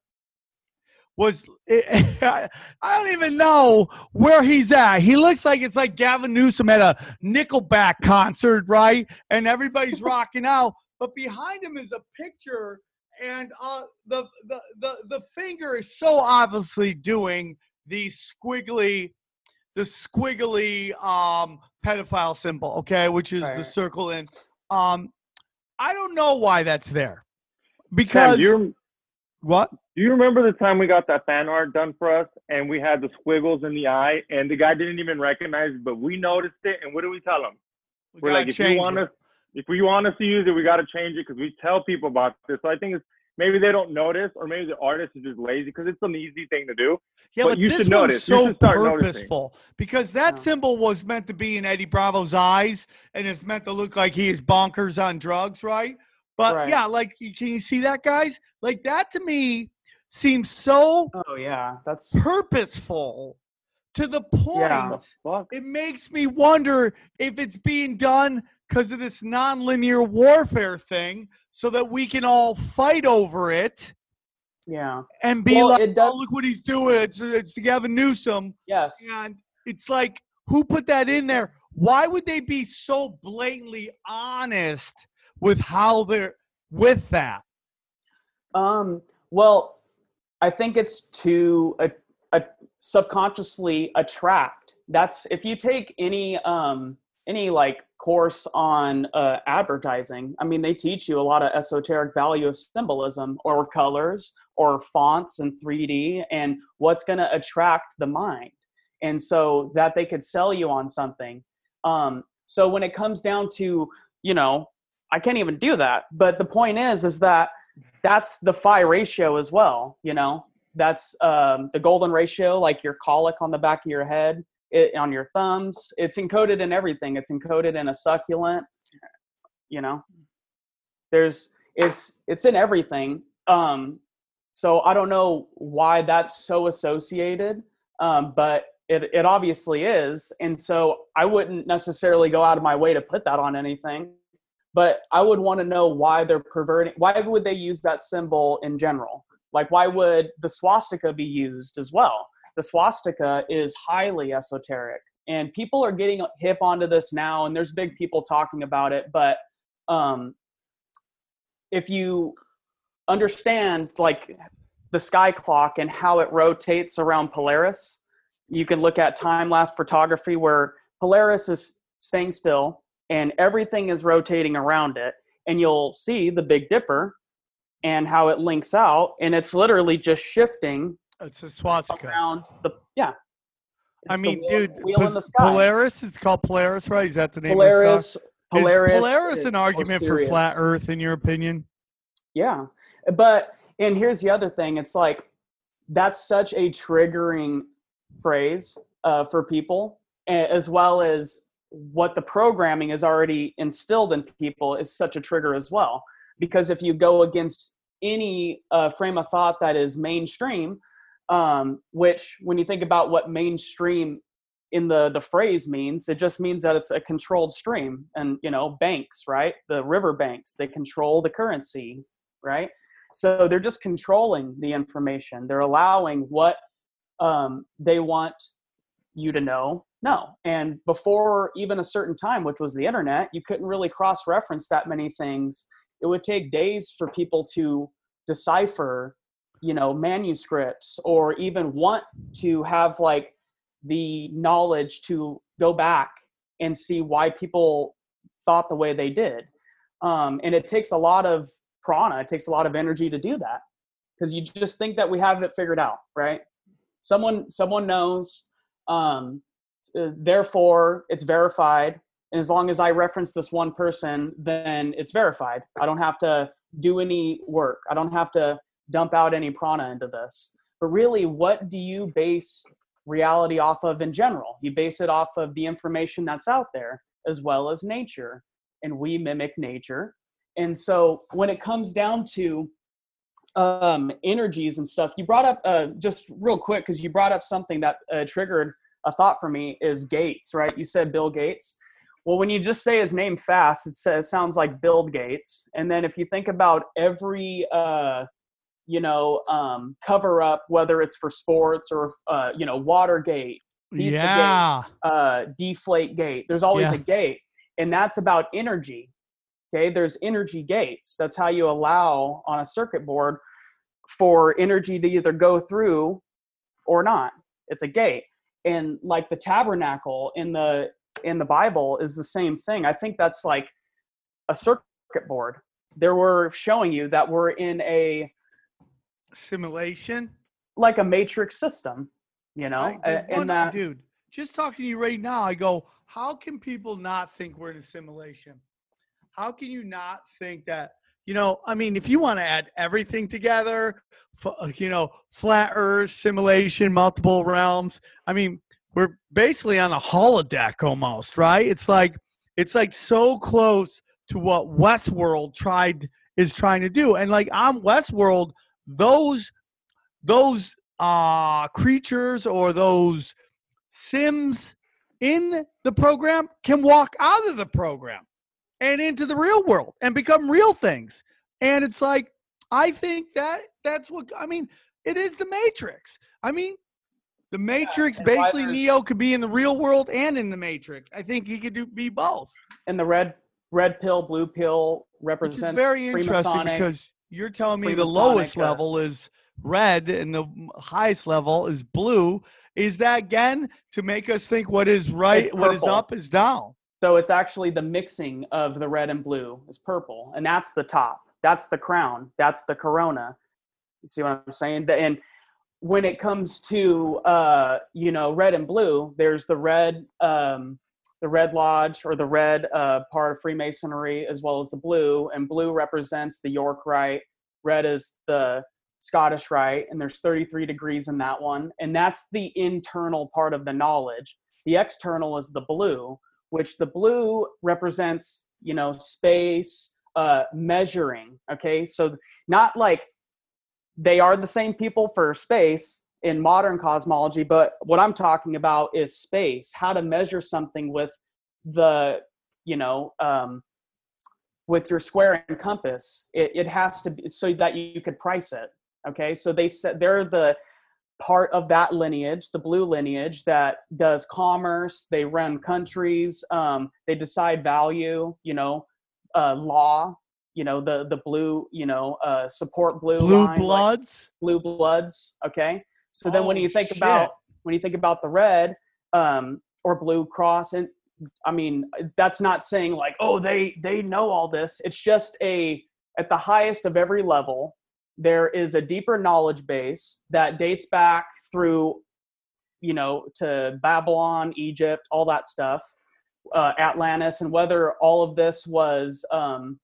Speaker 4: was I don't even know where he's at. He looks like it's like Gavin Newsom at a Nickelback concert, right? And everybody's rocking out, but behind him is a picture, and uh, the, the the the finger is so obviously doing the squiggly, the squiggly um pedophile symbol, okay, which is the circle in. Um, I don't know why that's there because
Speaker 5: you,
Speaker 4: what?
Speaker 5: do you remember the time we got that fan art done for us and we had the squiggles in the eye and the guy didn't even recognize it, but we noticed it and what do we tell him?
Speaker 4: We
Speaker 5: We're like, if you want
Speaker 4: it.
Speaker 5: us, if we want us to use it, we got to change it because we tell people about this. So I think it's maybe they don't notice, or maybe the artist is just lazy because it's an easy thing to do.
Speaker 4: Yeah,
Speaker 5: But
Speaker 4: but,
Speaker 5: you
Speaker 4: this
Speaker 5: should
Speaker 4: one's
Speaker 5: notice. You
Speaker 4: so
Speaker 5: should start noticing.
Speaker 4: purposeful because that
Speaker 7: Yeah.
Speaker 4: symbol was meant to be in Eddie Bravo's eyes, and it's meant to look like he is bonkers on drugs, right? But
Speaker 7: Right.
Speaker 4: yeah, like, can you see that, guys? Like that to me seems so
Speaker 7: Oh yeah, that's
Speaker 4: purposeful to the point.
Speaker 7: Yeah.
Speaker 5: Fuck.
Speaker 4: It makes me wonder if it's being done because of this nonlinear warfare thing, so that we can all fight over it
Speaker 7: yeah.
Speaker 4: and be
Speaker 7: Well,
Speaker 4: like,
Speaker 7: it oh, does-
Speaker 4: "Oh, look what he's doing! It's it's Gavin Newsom."
Speaker 7: Yes.
Speaker 4: And it's like, who put that in there? Why would they be so blatantly honest with how they're with that?
Speaker 7: Um, well, I think it's to uh, uh, subconsciously attract. That's if you take any um, any like course on uh, advertising. I mean, they teach you a lot of esoteric value of symbolism or colors or fonts and 3D and what's going to attract the mind, and so that they could sell you on something. Um, so when it comes down to you know, I can't even do that. But the point is, is that that's the phi ratio as well you know? That's um, the golden ratio like your colic on the back of your head it, on your thumbs. It's encoded in everything. It's encoded in a succulent you know? There's it's it's in everything. Um so i don't know why that's so associated um but it, it obviously is. And so i wouldn't necessarily go out of my way to put that on anything but I would want to know why they're perverting. Why would they use that symbol in general? Like, why would the swastika be used as well? The swastika is highly esoteric, and people are getting hip onto this now, and there's big people talking about it. But um, if you understand, like, the sky clock and how it rotates around Polaris, you can look at time lapse photography where Polaris is staying still and everything is rotating around it and you'll see the big dipper and how it links out and it's literally just shifting
Speaker 4: It's a swastika.
Speaker 7: around the yeah
Speaker 4: I mean,
Speaker 7: wheel-
Speaker 4: dude,
Speaker 7: wheel
Speaker 4: Pos- Polaris. is called Polaris, right? Is that the name? of the
Speaker 7: polaris polaris
Speaker 4: is Polaris
Speaker 7: is
Speaker 4: an argument for flat Earth, in your opinion?
Speaker 7: yeah but and here's the other thing it's like that's such a triggering phrase uh, for people as well as what the programming is already instilled in people is such a trigger as well. Because if you go against any uh, frame of thought that is mainstream um, which when you think about what mainstream in the the phrase means it just means that it's a controlled stream and you know banks right? The river banks they control the currency right? So they're just controlling the information. They're allowing what um, they want you to know no. And before even a certain time which was the internet you couldn't really cross reference that many things. It would take days for people to decipher you know manuscripts or even want to have like the knowledge to go back and see why people thought the way they did. Um, and it takes a lot of prana it takes a lot of energy to do that because you just think that we have it figured out right? Someone someone knows um, uh, therefore it's verified and as long as i reference this one person then it's verified. I don't have to do any work. I don't have to dump out any prana into this. But really what do you base reality off of in general? You base it off of the information that's out there as well as nature and we mimic nature. And so when it comes down to um, energies and stuff, you brought up uh, just real quick because you brought up something that uh, triggered a thought for me is Gates, right? You said Bill Gates. Well, when you just say his name fast, it, says, sounds like Bill Gates. And then if you think about every, uh, you know, um, cover up, whether it's for sports or, uh, you know, Watergate, Pizza
Speaker 4: yeah.
Speaker 7: Gate, uh, Deflate Gate, there's always
Speaker 4: Yeah.
Speaker 7: a gate. And that's about energy. Okay, there's energy gates. That's how you allow on a circuit board for energy to either go through or not. It's a gate. And like the tabernacle in the in the Bible is the same thing. I think that's like a circuit board. They were showing you that we're in a
Speaker 4: Simulation.
Speaker 7: like a matrix system, you know,
Speaker 4: I
Speaker 7: a-
Speaker 4: did
Speaker 7: and that
Speaker 4: dude, just talking to you right now, I go, how can people not think we're in a simulation? How can you not think that? You know, I mean, if you want to add everything together, you know, flat Earth simulation, multiple realms. I mean, we're basically on a holodeck almost, right? It's like it's like so close to what Westworld tried is trying to do, and like on Westworld, those those uh creatures or those sims in the program can walk out of the program and into the real world and become real things. And it's like i think that that's what i mean it is the matrix. I mean the matrix
Speaker 7: why
Speaker 4: basically neo could be in the real world and in the matrix. I think he could do be both.
Speaker 7: And the red red pill, blue pill represents
Speaker 4: very interesting because you're telling me the lowest
Speaker 7: uh,
Speaker 4: level is red and the highest level is blue. Is that again to make us think what is right what is up is down
Speaker 7: So it's actually the mixing of the red and blue is purple, and that's the top. That's the crown. That's the corona. You see what I'm saying? And when it comes to uh, you know red and blue, there's the red, um, the red lodge or the red uh, part of Freemasonry, as well as the blue. And blue represents the York Rite. Red is the Scottish Rite, and there's 33 degrees in that one. And that's the internal part of the knowledge. The external is the blue, which the blue represents, you know, space, uh, measuring. Okay, so not like they are the same people for space in modern cosmology, but what I'm talking about is space, how to measure something with the, you know, um, with your square and compass. It, it has to be so that you could price it. Okay, so they said they're the part of that lineage, the blue lineage that does commerce. They run countries. Um, they decide value. You know, uh, law. You know, the the blue. You know, uh, support blue.
Speaker 4: blue
Speaker 7: line, like
Speaker 4: bloods
Speaker 7: blue bloods. Okay, so then when
Speaker 4: Oh,
Speaker 7: you think
Speaker 4: shit.
Speaker 7: about when you think about the red um, or blue cross, and I mean that's not saying like oh they they know all this. It's just a at the highest of every level there is a deeper knowledge base that dates back through you know to babylon egypt all that stuff uh, atlantis and whether all of this was um,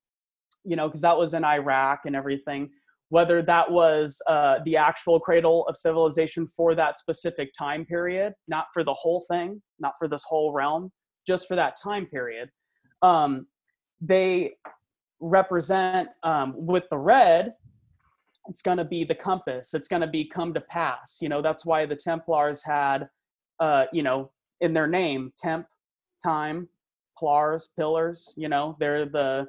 Speaker 7: you know because that was in iraq and everything whether that was uh, the actual cradle of civilization for that specific time period not for the whole thing not for this whole realm just for that time period. Um, they represent um, with the red it's going to be the compass it's going to be come to pass you know that's why the templars had uh you know in their name temp time plars pillars you know they're the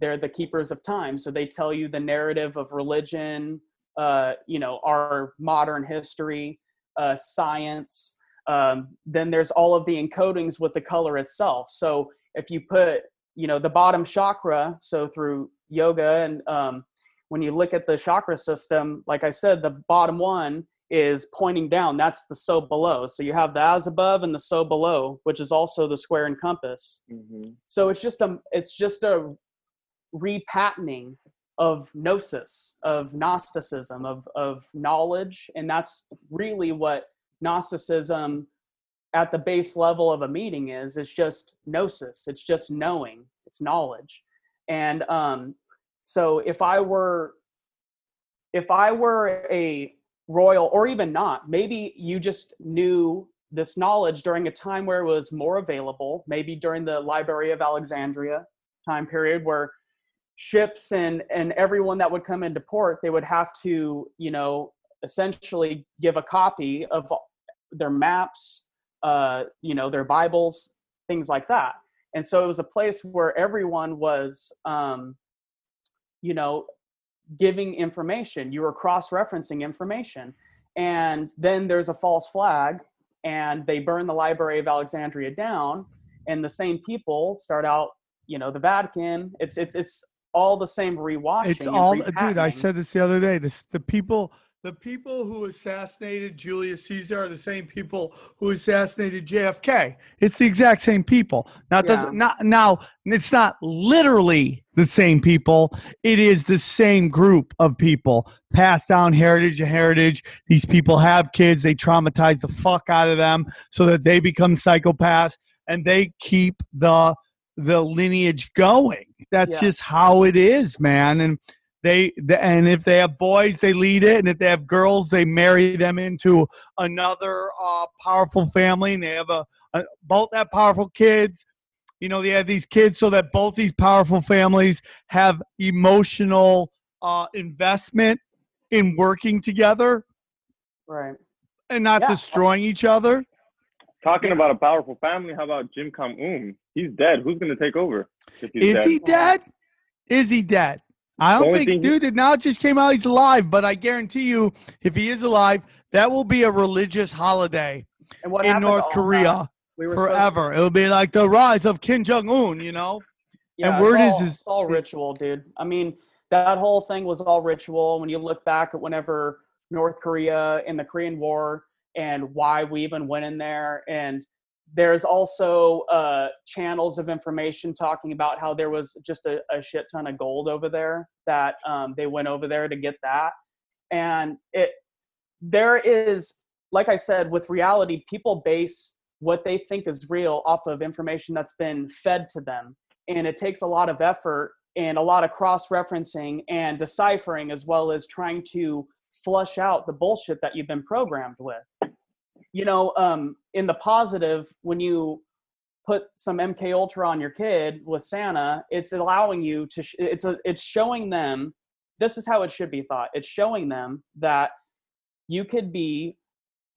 Speaker 7: they're the keepers of time. So they tell you the narrative of religion uh you know our modern history uh science um then there's all of the encodings with the color itself. So if you put you know the bottom chakra so through yoga and um when you look at the chakra system, like I said, the bottom one is pointing down. That's the so below. So you have the as above and the so below, which is also the square and compass.
Speaker 5: hmm
Speaker 7: So it's just a it's just a repatterning of gnosis, of Gnosticism, of of knowledge, and that's really what Gnosticism at the base level of a meeting is. It's just gnosis. It's just knowing. It's knowledge, and um, so if I were if I were a royal, or even not, maybe you just knew this knowledge during a time where it was more available, maybe during the Library of Alexandria time period where ships and and everyone that would come into port they would have to you know essentially give a copy of their maps uh you know their bibles things like that. And so it was a place where everyone was um you know giving information you were cross-referencing information and then there's a false flag and they burn the library of alexandria down and the same people start out you know the vatican it's it's it's all the same rewashing
Speaker 4: It's all, dude. I said this the other day. This the people, the people who assassinated Julius Caesar are the same people who assassinated JFK. It's the exact same people. Now, it
Speaker 7: Yeah.
Speaker 4: doesn't not now. It's not literally the same people. It is the same group of people passed down heritage to heritage. These people have kids. They traumatize the fuck out of them so that they become psychopaths and they keep the the lineage going. That's
Speaker 7: Yeah.
Speaker 4: just how it is, man. And they and if they have boys, they lead it, and if they have girls, they marry them into another uh, powerful family, and they have a, a both have powerful kids. You know, they have these kids so that both these powerful families have emotional uh, investment in working together
Speaker 7: right
Speaker 4: and not
Speaker 7: Yeah.
Speaker 4: destroying each other.
Speaker 5: Talking about a powerful family, how about Jim Kam Um? He's dead. Who's gonna take over? If he's
Speaker 4: Is
Speaker 5: dead?
Speaker 4: he dead? Is he dead? I don't think,
Speaker 5: thing he-
Speaker 4: dude. It now just came out he's alive, but I guarantee you, if he is alive, that will be a religious holiday
Speaker 7: and what
Speaker 4: in North? Korea
Speaker 7: we were supposed-
Speaker 4: forever. It'll be like the rise of Kim Jong Un. You know,
Speaker 7: yeah,
Speaker 4: and word
Speaker 7: it's
Speaker 4: is- is-
Speaker 7: it's all ritual dude i mean that whole thing was all ritual when you look back at whenever north korea in the korean war and why we even went in there and there's also uh, channels of information talking about how there was just a, a shit ton of gold over there that um, they went over there to get that. And it there is like i said with reality people base what they think is real off of information that's been fed to them. And it takes a lot of effort and a lot of cross referencing and deciphering as well as trying to flush out the bullshit that you've been programmed with you know um, in the positive when you put some mk ultra on your kid with santa it's allowing you to sh- it's a it's showing them this is how it should be thought it's showing them that you could be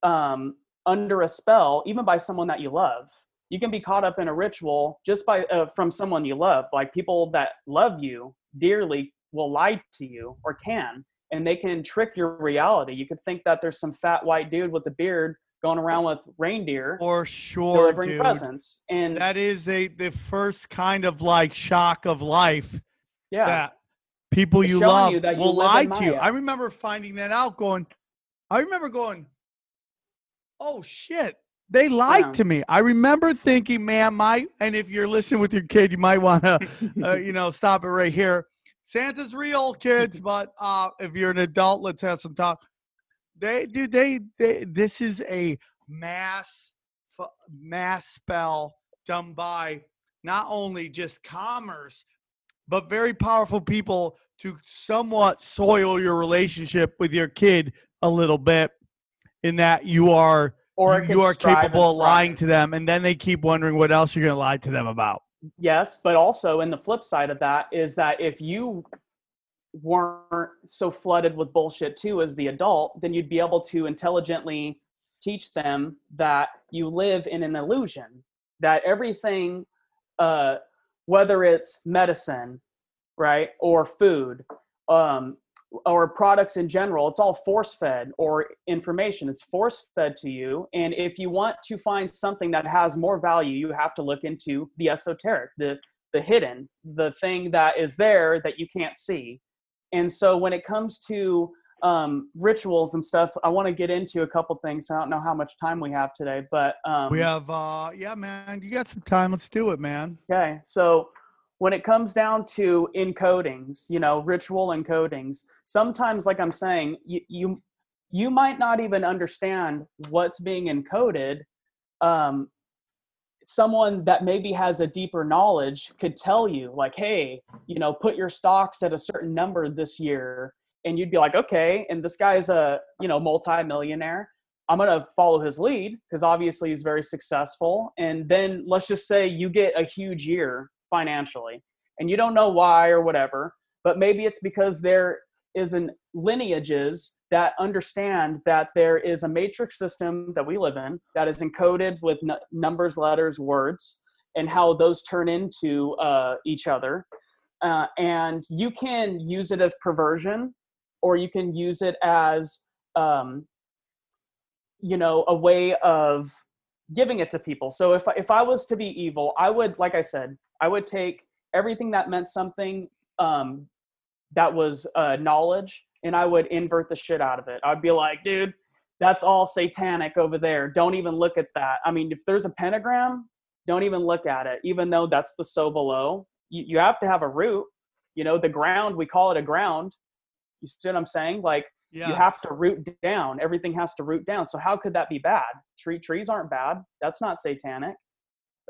Speaker 7: um, under a spell even by someone that you love. You can be caught up in a ritual just by uh, from someone you love like people that love you dearly will lie to you or can and they can trick your reality. You could think that there's some fat white dude with a beard going around with reindeer
Speaker 4: for sure,
Speaker 7: delivering
Speaker 4: dude.
Speaker 7: presents and
Speaker 4: That is a the first kind of like shock of life
Speaker 7: yeah
Speaker 4: that people
Speaker 7: It's
Speaker 4: you love
Speaker 7: you that you
Speaker 4: will lie to you. I remember finding that out. Going, I remember going, oh shit, they lied
Speaker 7: Yeah.
Speaker 4: to me. I remember thinking, man, my and if you're listening with your kid, you might want to, uh, you know, stop it right here. Santa's real, kids, but uh, if you're an adult, let's have some talk. They, do. they, they this is a mass, mass spell done by not only just commerce, but very powerful people to somewhat soil your relationship with your kid a little bit in that you are
Speaker 7: or
Speaker 4: you, are capable of lying to them and then they keep wondering what else you're going to lie to them about
Speaker 7: yes but also in the flip side of that is that if you weren't so flooded with bullshit too as the adult then you'd be able to intelligently teach them that you live in an illusion that everything uh, whether it's medicine right or food um, or products in general it's all force fed or information. It's force fed to you and if you want to find something that has more value you have to look into the esoteric the the hidden the thing that is there that you can't see and so when it comes to um, rituals and stuff i want to get into a couple things i don't know how much time we have today but um,
Speaker 4: we have uh yeah man you got some time let's do it man
Speaker 7: Okay, so when it comes down to encodings, you know, ritual encodings, sometimes, like I'm saying, you you, you might not even understand what's being encoded. Um, someone that maybe has a deeper knowledge could tell you, like, hey, you know, put your stocks at a certain number this year, and you'd be like, okay, and this guy's a you know multi-millionaire. I'm going to follow his lead because obviously he's very successful. And then let's just say you get a huge year financially and you don't know why or whatever, but maybe it's because there is an lineages that understand that there is a matrix system that we live in that is encoded with n- numbers, letters, words, and how those turn into uh, each other. Uh, and you can use it as perversion or you can use it as um, you know a way of giving it to people so if if i was to be evil i would like i said i would take everything that meant something um that was uh knowledge and i would invert the shit out of it. I'd be like dude that's all satanic over there. Don't even look at that. I mean if there's a pentagram don't even look at it even though that's the so below. You, you have to have a root you know the ground we call it a ground. You see what i'm saying? Like
Speaker 4: Yes.
Speaker 7: you have to root down. Everything has to root down. So how could that be bad? Tree trees aren't bad. That's not satanic.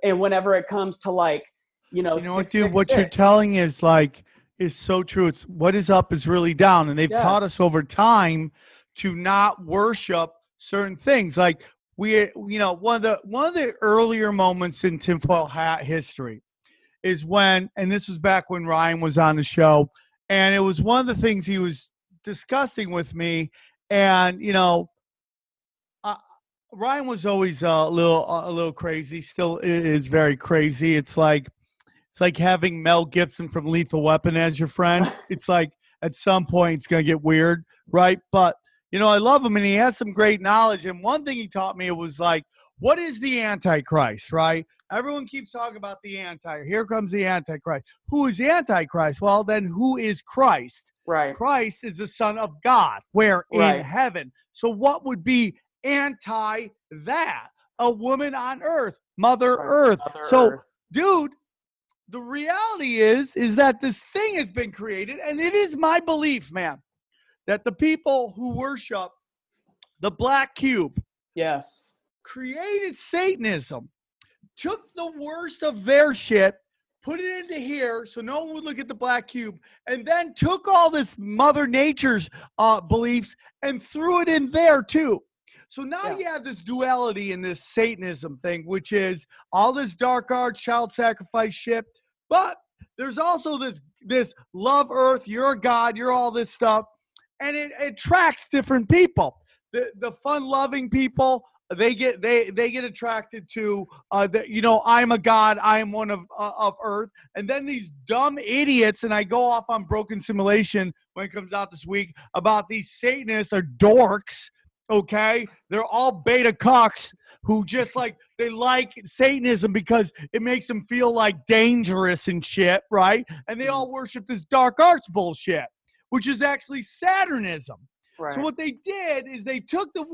Speaker 7: And whenever it comes to like you know
Speaker 4: You know what, dude?
Speaker 7: six,
Speaker 4: What you're
Speaker 7: six,
Speaker 4: telling is like is so true. It's what is up is really down, and they've taught us over time to not worship certain things. Like we, you know, one of the one of the earlier moments in tinfoil hat history is when, and this was back when Ryan was on the show, and it was one of the things he was discussing with me, and you know. uh, Ryan was always a little a little crazy. Still is very crazy. It's like it's like having Mel Gibson from Lethal Weapon as your friend. It's like at some point it's gonna get weird, right? But you know, I love him and he has some great knowledge. And one thing he taught me was like, what is the Antichrist, right? Everyone keeps talking about the anti. Here comes the Antichrist. Who is the Antichrist? Well, then who is Christ?
Speaker 7: right
Speaker 4: Christ is the Son of God. Where
Speaker 7: Right.
Speaker 4: in heaven. So what would be anti that? A woman on earth, Mother
Speaker 7: Right.
Speaker 4: Earth.
Speaker 7: Mother
Speaker 4: so,
Speaker 7: Earth.
Speaker 4: dude, the reality is is that this thing has been created, and it is my belief, man, that the people who worship the black cube
Speaker 7: yes
Speaker 4: created Satanism, took the worst of their shit, put it into here so no one would look at the black cube, and then took all this Mother Nature's uh, beliefs and threw it in there too. So now
Speaker 7: Yeah.
Speaker 4: you have this duality in this Satanism thing, which is all this dark art, child sacrifice shit, but there's also this this love earth, you're a god, you're all this stuff, and it attracts different people. The the fun loving people they get they they get attracted to uh the, you know i'm a god i am one of uh, of earth and then these dumb idiots and i go off on broken simulation when it comes out this week about these satanists are dorks okay they're all beta cocks who just like they like satanism because it makes them feel like dangerous and shit right and they all mm-hmm. worship this dark arts bullshit which is actually saturnism
Speaker 7: right
Speaker 4: so what they did is they took the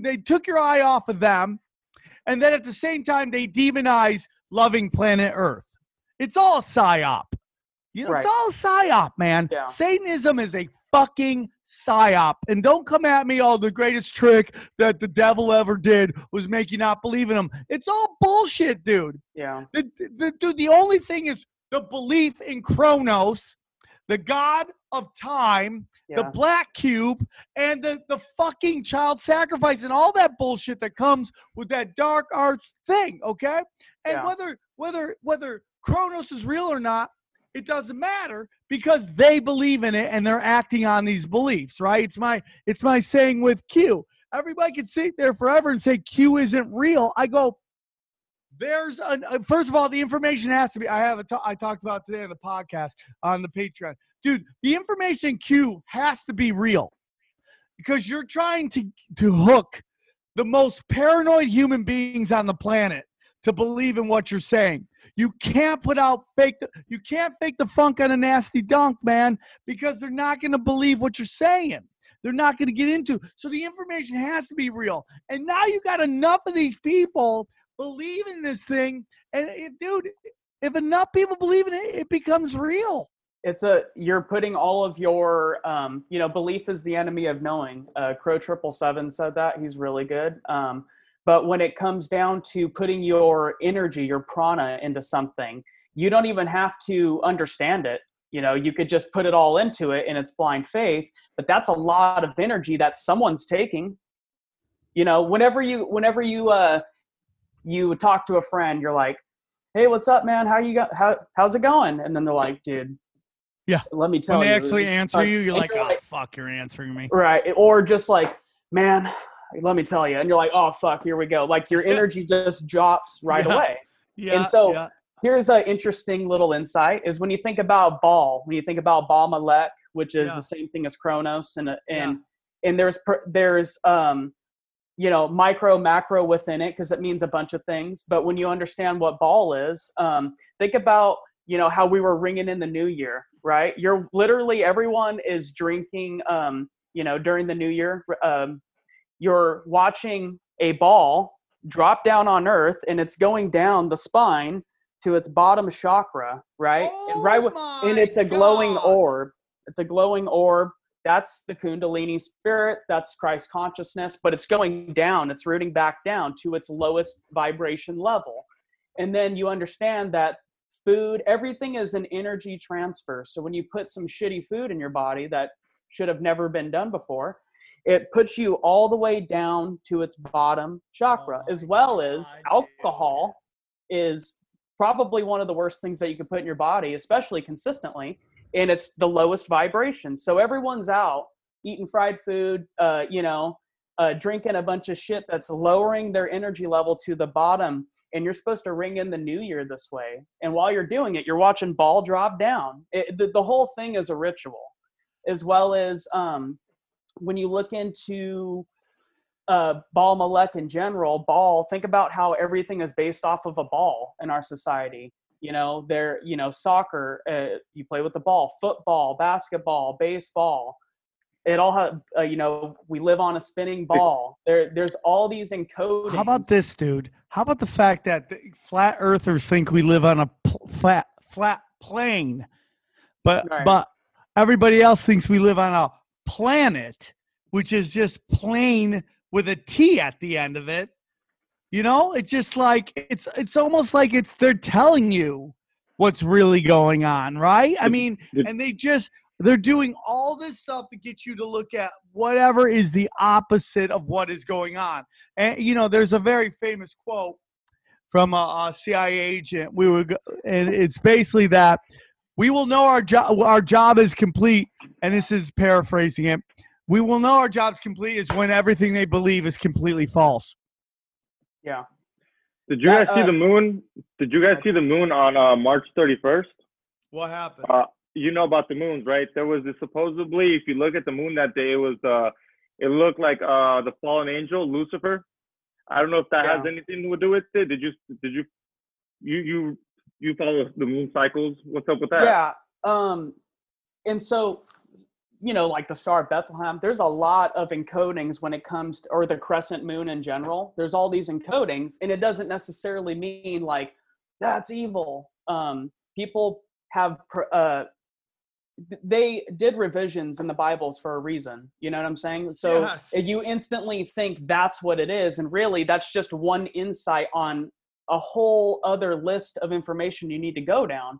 Speaker 4: they took your eye off of them, and then at the same time they demonize loving planet Earth. It's all psyop. You know,
Speaker 7: Right.
Speaker 4: it's all psyop, man.
Speaker 7: Yeah.
Speaker 4: Satanism is a fucking psyop. And don't come at me, all the greatest trick that the devil ever did was make you not believe in him. It's all bullshit, dude.
Speaker 7: yeah
Speaker 4: The, the, dude, the only thing is the belief in Kronos, the god of time, the black cube, and the, the fucking child sacrifice and all that bullshit that comes with that dark arts thing, okay? And
Speaker 7: Yeah.
Speaker 4: whether whether whether Kronos is real or not, it doesn't matter because they believe in it and they're acting on these beliefs, right? It's my it's my saying with Q. Everybody can sit there forever and say Q isn't real. I go, there's an, uh, first of all, the information has to be. I have a t- I talked about today on the podcast on the Patreon, dude. The information Q has to be real because you're trying to to hook the most paranoid human beings on the planet to believe in what you're saying. You can't put out fake. You can't fake the funk on a nasty dunk, man, because they're not going to believe what you're saying. They're not going to get into. So the information has to be real. And now you got enough of these people believe in this thing. And it, dude, if enough people believe in it, it becomes real.
Speaker 7: it's a you're putting all of your um, you know belief is the enemy of knowing uh, crow triple seven said that he's really good um, but when it comes down to putting your energy your prana into something you don't even have to understand it you know you could just put it all into it and it's blind faith but that's a lot of energy that someone's taking you know whenever you whenever you uh you talk to a friend you're like hey what's up man how you got how, how's it going and then they're like dude
Speaker 4: Yeah.
Speaker 7: let me tell you.
Speaker 4: When they
Speaker 7: you
Speaker 4: actually answer you, you're like,
Speaker 7: you're
Speaker 4: oh,
Speaker 7: like-
Speaker 4: fuck, you're answering me.
Speaker 7: right or just like man let me tell you and you're like oh fuck here we go like your energy just drops right
Speaker 4: Yeah.
Speaker 7: away
Speaker 4: Yeah.
Speaker 7: And so-
Speaker 4: yeah.
Speaker 7: here's an interesting little insight is when you think about ball when you think about ball malek which is
Speaker 4: Yeah.
Speaker 7: the same thing as chronos and and
Speaker 4: Yeah.
Speaker 7: and there's there's um you know micro macro within it because it means a bunch of things but when you understand what ball is um think about you know how we were ringing in the new year right you're literally everyone is drinking um you know during the new year um you're watching a ball drop down on earth and it's going down the spine to its bottom chakra right? And right
Speaker 4: Oh
Speaker 7: and it's a glowing
Speaker 4: God.
Speaker 7: orb. It's a glowing orb. That's the kundalini spirit. That's christ consciousness but it's going down. It's rooting back down to its lowest vibration level. And then you understand that food everything is an energy transfer. So when you put some shitty food in your body that should have never been done before it puts you all the way down to its bottom chakra
Speaker 4: Oh
Speaker 7: as well as
Speaker 4: God,
Speaker 7: alcohol is probably one of the worst things that you can put in your body especially consistently and it's the lowest vibration. So everyone's out eating fried food uh, you know uh, drinking a bunch of shit that's lowering their energy level to the bottom and you're supposed to ring in the new year this way. And while you're doing it you're watching ball drop down. It, the, the whole thing is a ritual as well as um, when you look into uh, ball malek in general ball think about how everything is based off of a ball in our society you know there you know soccer uh, you play with the ball football basketball baseball it all have uh, you know we live on a spinning ball there there's all these encodings
Speaker 4: How about this, dude? How about the fact that the flat earthers think we live on a pl- flat flat plane, but
Speaker 7: Right.
Speaker 4: but everybody else thinks we live on a planet, which is just plain with a T at the end of it. You know, it's just like it's it's almost like it's they're telling you what's really going on, right? I mean, and they just they're doing all this stuff to get you to look at whatever is the opposite of what is going on. And you know, there's a very famous quote from a, a CIA agent. We were, go- and it's basically that we will know our job. Our job is complete, and this is paraphrasing it. We will know our job's complete is when everything they believe is completely false.
Speaker 7: yeah
Speaker 5: Did you
Speaker 7: That,
Speaker 5: guys see
Speaker 7: uh,
Speaker 5: the moon? Did you guys see the moon on uh, March 31st?
Speaker 4: What happened?
Speaker 5: Uh, you know about the moons, right? There was this supposedly, if you look at the moon that day, it was uh, it looked like uh, the fallen angel Lucifer. I don't know if that has anything to do with it. Did you did you you you you follow the moon cycles? What's up with that?
Speaker 7: Yeah. Um, and so, you know, like the Star of Bethlehem, there's a lot of encodings when it comes to, or the crescent moon in general. There's all these encodings, and it doesn't necessarily mean like that's evil. Um, people have, uh, they did revisions in the Bibles for a reason. You know what I'm saying? So
Speaker 4: Yes.
Speaker 7: you instantly think that's what it is, and really that's just one insight on a whole other list of information you need to go down.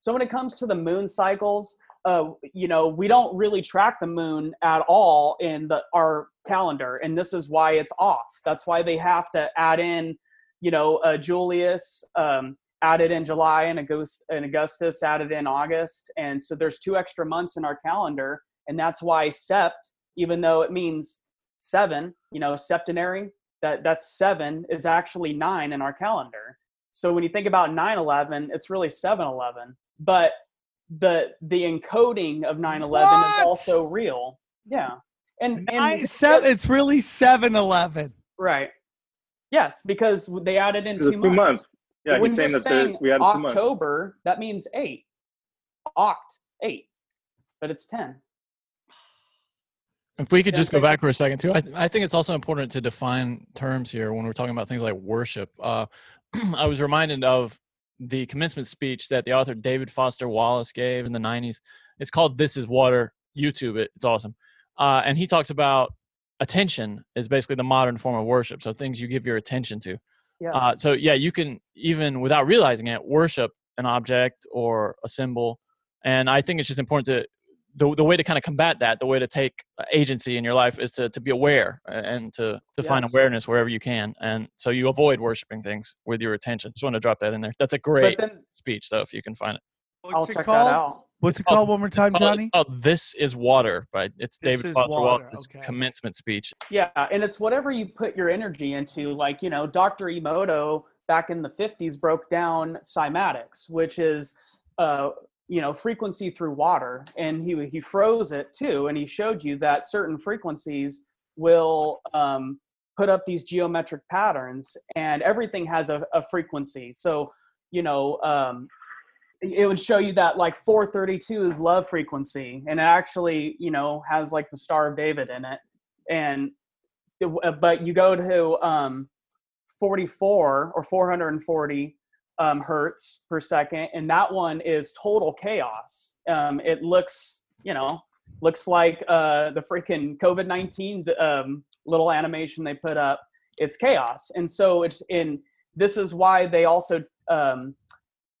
Speaker 7: So when it comes to the moon cycles, uh, you know, we don't really track the moon at all in the, our calendar, and this is why it's off. That's why they have to add in, you know, uh, Julius um, added in July and August and Augustus added in August, and so there's two extra months in our calendar, and that's why Sept, even though it means seven, you know, septenary, that that's seven is actually nine in our calendar. So when you think about 9/11, it's really 7/11, but the the encoding of 9/11
Speaker 4: What?
Speaker 7: is also real. Yeah, and
Speaker 4: Nine,
Speaker 7: and
Speaker 4: seven, it's really 7 Eleven.
Speaker 7: right. Yes, because they added in
Speaker 5: It was
Speaker 7: two,
Speaker 5: two months. Yeah,
Speaker 7: when
Speaker 5: he's
Speaker 7: you're
Speaker 5: saying that there,
Speaker 7: saying
Speaker 5: we had two months.
Speaker 7: October, that means eight. Oct eight, but it's ten.
Speaker 6: If we could just go back for a second too, I, th- I think it's also important to define terms here when we're talking about things like worship. Uh, I was reminded of the commencement speech that the author David Foster Wallace gave in the 90s. It's called This is Water. YouTube it. It's awesome. Uh, and he talks about attention is basically the modern form of worship. So things you give your attention to.
Speaker 7: Yeah.
Speaker 6: Uh, so yeah, you can even without realizing it worship an object or a symbol. And I think it's just important to the, the way to kind of combat that, the way to take agency in your life is to, to be aware and to, to find awareness wherever you can. And so you avoid worshiping things with your attention. Just want to drop that in there. That's a great
Speaker 7: then
Speaker 6: speech, though, if you can find it.
Speaker 4: What's
Speaker 7: I'll
Speaker 4: it
Speaker 7: check
Speaker 4: called?
Speaker 7: that out.
Speaker 4: What's it
Speaker 6: called-
Speaker 4: called one more time,
Speaker 6: Called-
Speaker 4: Johnny?
Speaker 6: Oh, This is Water by it's
Speaker 4: This
Speaker 6: David Foster
Speaker 4: Water,
Speaker 6: Wallace's
Speaker 4: okay.
Speaker 6: commencement speech.
Speaker 7: Yeah, and it's whatever you put your energy into. Like, you know, Dr. Emoto back in the 50s broke down cymatics, which is, uh, you know, frequency through water. And he, he froze it too. And he showed you that certain frequencies will um, put up these geometric patterns, and everything has a, a frequency. So, you know, um, it would show you that like 432 is love frequency and it actually you know has like the star of david in it and but you go to um 44 or 440 um, hertz per second and that one is total chaos. Um, it looks you know looks like uh, the freaking covid-19 um, little animation they put up. It's chaos. And so it's in this is why they also um,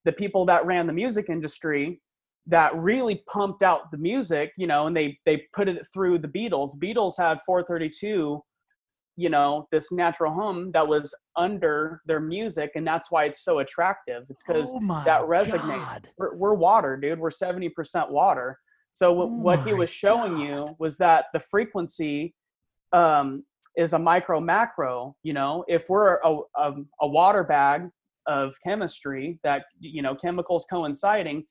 Speaker 7: the people that ran the music industry that really pumped out the music, you know, and they they put it through the Beatles. Beatles had 432, you know, this natural hum that was under their music, and that's why it's so attractive. It's because
Speaker 4: Oh
Speaker 7: that resonates. We're, we're water, dude. We're 70% water. So what,
Speaker 4: Oh
Speaker 7: what he was showing you was that the frequency um, is a micro macro. You know, if we're a, a, a water bag of chemistry that you know chemicals coinciding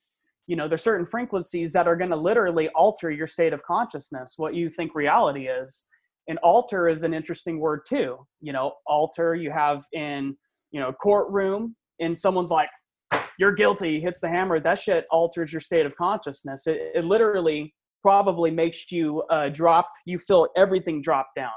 Speaker 7: you know there's certain frequencies that are going to literally alter your state of consciousness what you think reality is and alter is an interesting word too. You know alter you have in you know courtroom and someone's like you're guilty hits the hammer that shit alters your state of consciousness. It, it literally probably makes you uh, drop you feel everything drop down.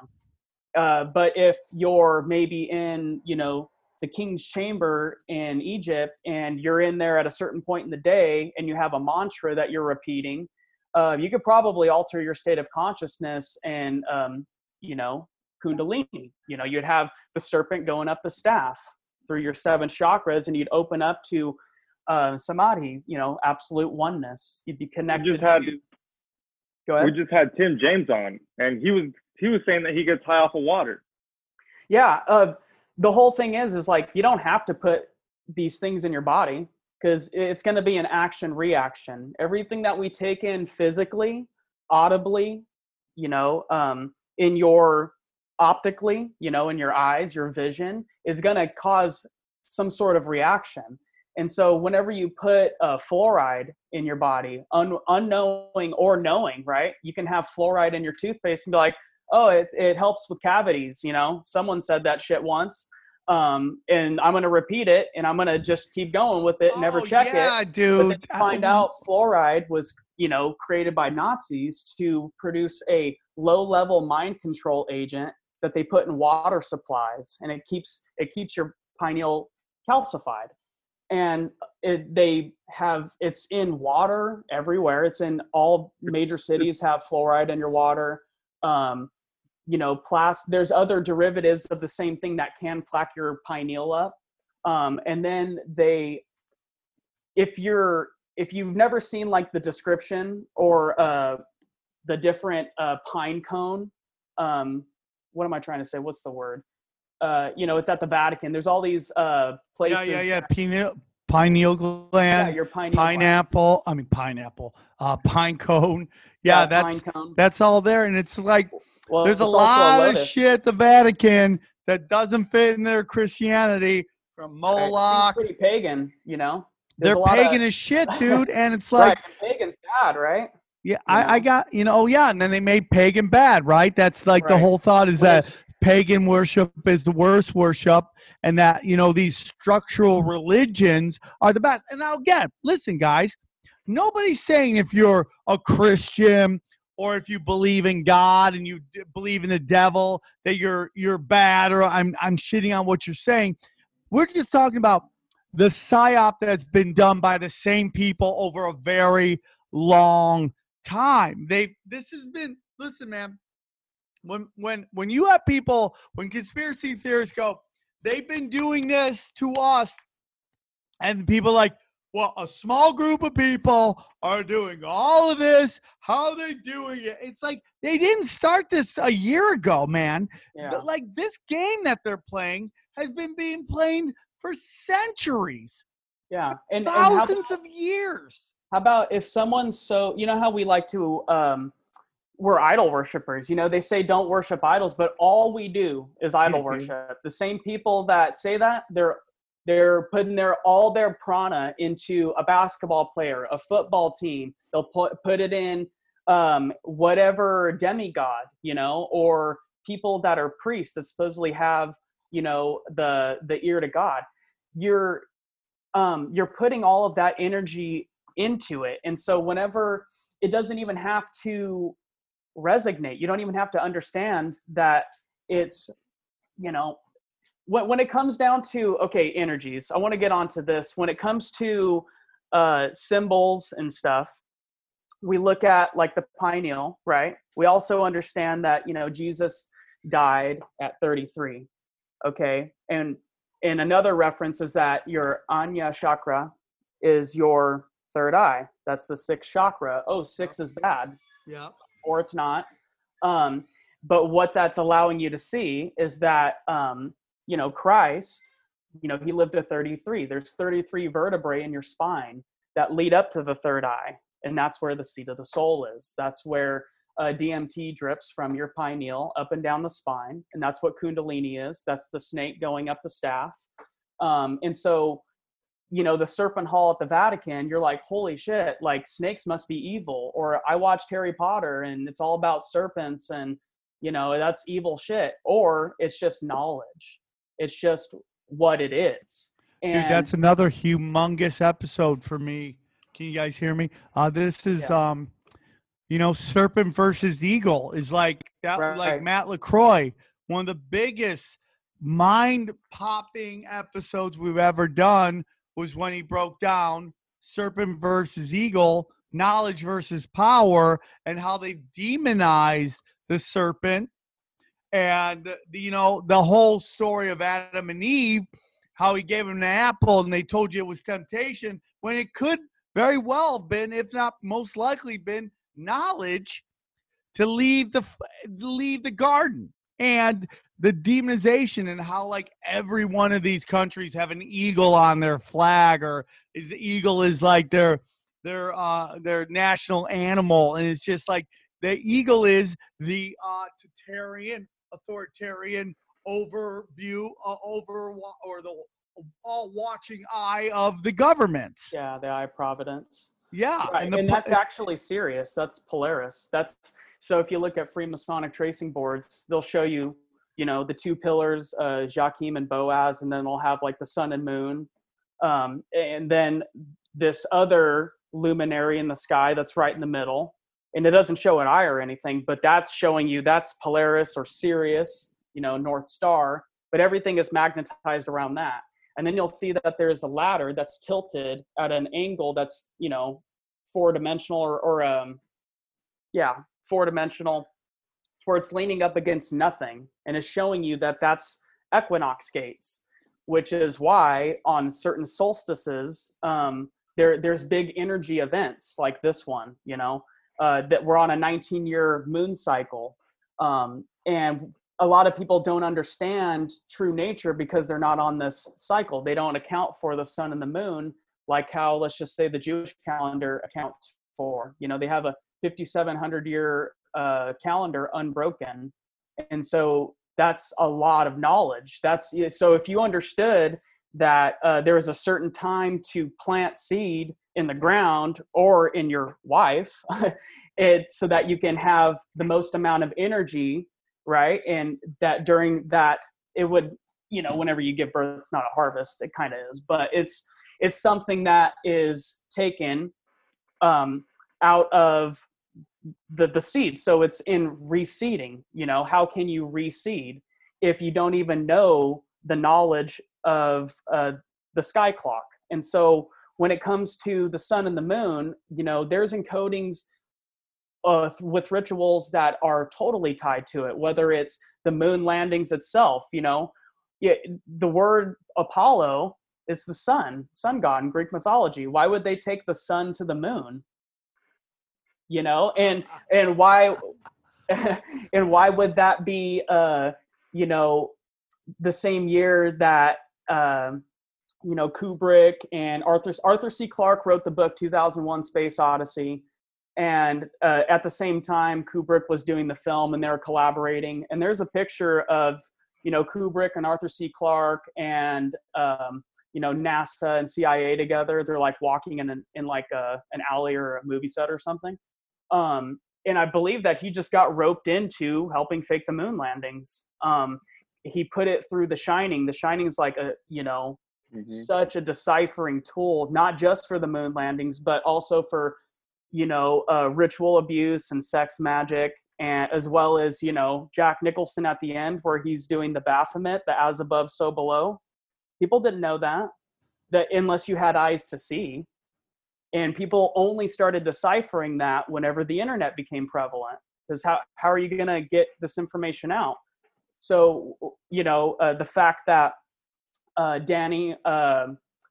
Speaker 7: Uh, but if you're maybe in you know the king's chamber in Egypt and you're in there at a certain point in the day and you have a mantra that you're repeating, uh, you could probably alter your state of consciousness and, um, you know, Kundalini. You know, you'd have the serpent going up the staff through your seven chakras and you'd open up to uh, samadhi, you know, absolute oneness. You'd be
Speaker 5: We
Speaker 7: connected
Speaker 5: just had
Speaker 7: to. Go
Speaker 5: we just had Tim James on, and he was he was saying that he gets high off of water.
Speaker 7: yeah uh, the whole thing is is like you don't have to put these things in your body because it's going to be an action reaction everything that we take in physically audibly you know um, in your optically you know in your eyes your vision is going to cause some sort of reaction. And so whenever you put fluoride in your body un- unknowing or knowing right you can have fluoride in your toothpaste and be like oh it, it helps with cavities you know? Someone said that shit once um, and i'm going to repeat it and i'm going to just keep going with it and never
Speaker 4: Oh,
Speaker 7: check
Speaker 4: yeah,
Speaker 7: it
Speaker 4: dude.
Speaker 7: then find
Speaker 4: I-
Speaker 7: out fluoride was you know created by nazis to produce a low level mind control agent that they put in water supplies and it keeps it keeps your pineal calcified. And it, they have it's in water everywhere. It's in all major cities have fluoride in your water. Um, you know plas- there's other derivatives of the same thing that can plaque your pineal up. Um, and then they if you're if you've never seen like the description or uh, the different uh, pine cone um, what am i trying to say? What's the word? Uh, you know it's at the vatican. There's all these uh, places
Speaker 4: yeah, yeah, yeah.
Speaker 7: that-
Speaker 4: Pineal, pineal
Speaker 7: yeah,
Speaker 4: gland,
Speaker 7: your pineal gland.
Speaker 4: pineapple. I mean, pineapple. Uh, pine cone. Yeah, that's
Speaker 7: pine cone.
Speaker 4: that's all there, and it's like
Speaker 7: well,
Speaker 4: there's a
Speaker 7: it's also
Speaker 4: lot of shit the Vatican that doesn't fit in their Christianity from
Speaker 7: Right,
Speaker 4: Moloch.
Speaker 7: pretty pagan you know There's
Speaker 4: They're
Speaker 7: a of-
Speaker 4: pagan as shit, dude. And it's like,
Speaker 7: right pagan's bad right
Speaker 4: yeah, I, I got, you know, oh, yeah. And then they made pagan bad, right? That's like the whole thought is
Speaker 7: Which-
Speaker 4: that pagan worship is the worst worship and that, you know, these structural religions are the best. And now, again, listen, guys, nobody's saying if you're a Christian or if you believe in God and you believe in the devil that you're you're bad or I'm I'm shitting on what you're saying. We're just talking about the psyop that's been done by the same people over a very long time. They this has been listen, man. When when when you have people when conspiracy theorists go, they've been doing this to us, and people like, well, a small group of people are doing all of this. How are they doing it? It's like they didn't start this a year ago, man.
Speaker 7: Yeah.
Speaker 4: The- like this game that they're playing has been being played for centuries,
Speaker 7: Yeah. And, and how,
Speaker 4: thousands of years.
Speaker 7: how about if someone's so you know how we like to um we're idol worshippers. You know, they say don't worship idols, but all we do is idol
Speaker 5: Mhm.
Speaker 7: worship. The same people that say that, they're they're putting their all their prana into a basketball player, a football team. They'll put put it in um, whatever demigod, you know, or people that are priests that supposedly have, you know, the the ear to God. You're um, you're putting all of that energy into it, and so whenever it doesn't even have to resonate, you don't even have to understand that it's, you know, when when it comes down to okay energies. I want to get onto this. When it comes to uh, symbols and stuff, we look at like the pineal, right? We also understand that you know Jesus died at 33. Okay, and and another reference is that your Ajna chakra is your third eye. That's the sixth chakra. Oh, six is bad
Speaker 4: Yeah.
Speaker 7: Or it's not. Um, but what that's allowing you to see is that, um, you know, Christ, you know, he lived to 33. There's 33 vertebrae in your spine that lead up to the third eye. And that's where the seat of the soul is. That's where uh, DMT drips from your pineal up and down the spine. And that's what Kundalini is. That's the snake going up the staff. Um, and so, you know, the serpent hall at the Vatican, you're like, holy shit, like snakes must be evil. Or I watched Harry Potter and it's all about serpents and, you know, that's evil shit. Or it's just knowledge. It's just what it is. And
Speaker 4: Dude, that's another humongous episode for me. Can you guys hear me? Uh, this is um, you know, serpent versus eagle is like that. Like Matt Lacroix, one of the biggest mind popping episodes we've ever done was when he broke down serpent versus eagle, knowledge versus power, and how they demonized the serpent. And you know the whole story of Adam and Eve how he gave him the apple and they told you it was temptation when it could very well have been, if not most likely been, knowledge to leave the leave the garden and the demonization and how like every one of these countries have an eagle on their flag or is the eagle is like their their uh their national animal and it's just like the eagle is the uh totalitarian authoritarian overview uh, over or the all watching eye of the government.
Speaker 7: yeah, the eye of providence.
Speaker 4: Yeah,
Speaker 7: Right,
Speaker 4: and,
Speaker 7: and,
Speaker 4: the,
Speaker 7: that's actually Sirius. That's Polaris. That's so. If you look at Freemasonic tracing boards, they'll show you, you know, the two pillars, uh, Jachin and Boaz, and then they'll have like the sun and moon, um, and then this other luminary in the sky that's right in the middle. And it doesn't show an eye or anything, but that's showing you that's Polaris or Sirius, you know, North Star. But everything is magnetized around that and then you'll see that there's a ladder that's tilted at an angle that's you know four dimensional or, or um yeah four dimensional where it's leaning up against nothing and is showing you that that's equinox gates which is why on certain solstices um there there's big energy events like this one you know uh, that we're on a 19 year moon cycle um, and a lot of people don't understand true nature because they're not on this cycle. They don't account for the sun and the moon like how let's just say the Jewish calendar accounts for. You know, they have a 5700 year uh, calendar unbroken. And so that's a lot of knowledge. That's so if you understood that uh, there is a certain time to plant seed in the ground or in your wife, it so that you can have the most amount of energy right and that during that it would you know whenever you give birth it's not a harvest it kind of is but it's it's something that is taken um out of the the seed so it's in reseeding you know how can you reseed if you don't even know the knowledge of uh the sky clock. And so when it comes to the sun and the moon, you know, there's encodings uh, with rituals that are totally tied to it, whether it's the moon landings itself, you know, yeah, the word Apollo is the sun, sun god in Greek mythology. Why would they take the sun to the moon? You know, and and why and why would that be uh you know the same year that um you know Kubrick and Arthur Arthur C. Clarke wrote the book 2001: Space Odyssey, and uh, at the same time Kubrick was doing the film, and they were collaborating. And there's a picture of you know Kubrick and Arthur C. Clarke and um, you know NASA and CIA together. They're like walking in an, in like a, an alley or a movie set or something. Um, and I believe that he just got roped into helping fake the moon landings. Um, he put it through The Shining. The Shining is like a you know mm-hmm. such a deciphering tool, not just for the moon landings, but also for you know uh, ritual abuse and sex magic, and as well as you know Jack Nicholson at the end where he's doing the Baphomet, the as above, so below. People didn't know that that unless you had eyes to see, and people only started deciphering that whenever the internet became prevalent. Because how how are you going to get this information out? So you know uh, the fact that uh, Danny, uh,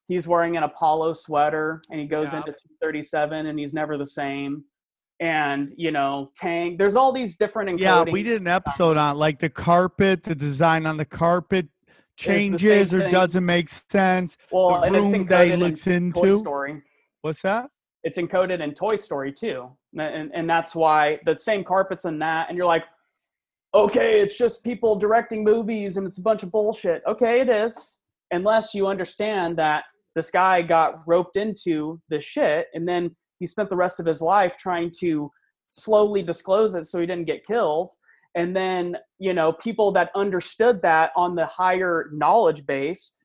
Speaker 7: he's wearing an Apollo sweater and he goes yeah. into 237 and he's never the same. And you know, Tang. There's all these different.
Speaker 4: Yeah, we did an episode on like the carpet, the design on the carpet changes or doesn't make sense.
Speaker 7: Well,
Speaker 4: the room that he looks
Speaker 7: in
Speaker 4: into.
Speaker 7: Story.
Speaker 4: What's that?
Speaker 7: It's encoded in Toy Story too, and and that's why the same carpets in that. And you're like, okay, it's just people directing movies and it's a bunch of bullshit. Okay, it is unless you understand that this guy got roped into this shit and then he spent the rest of his life trying to slowly disclose it so he didn't get killed and then you know people that understood that on the higher knowledge base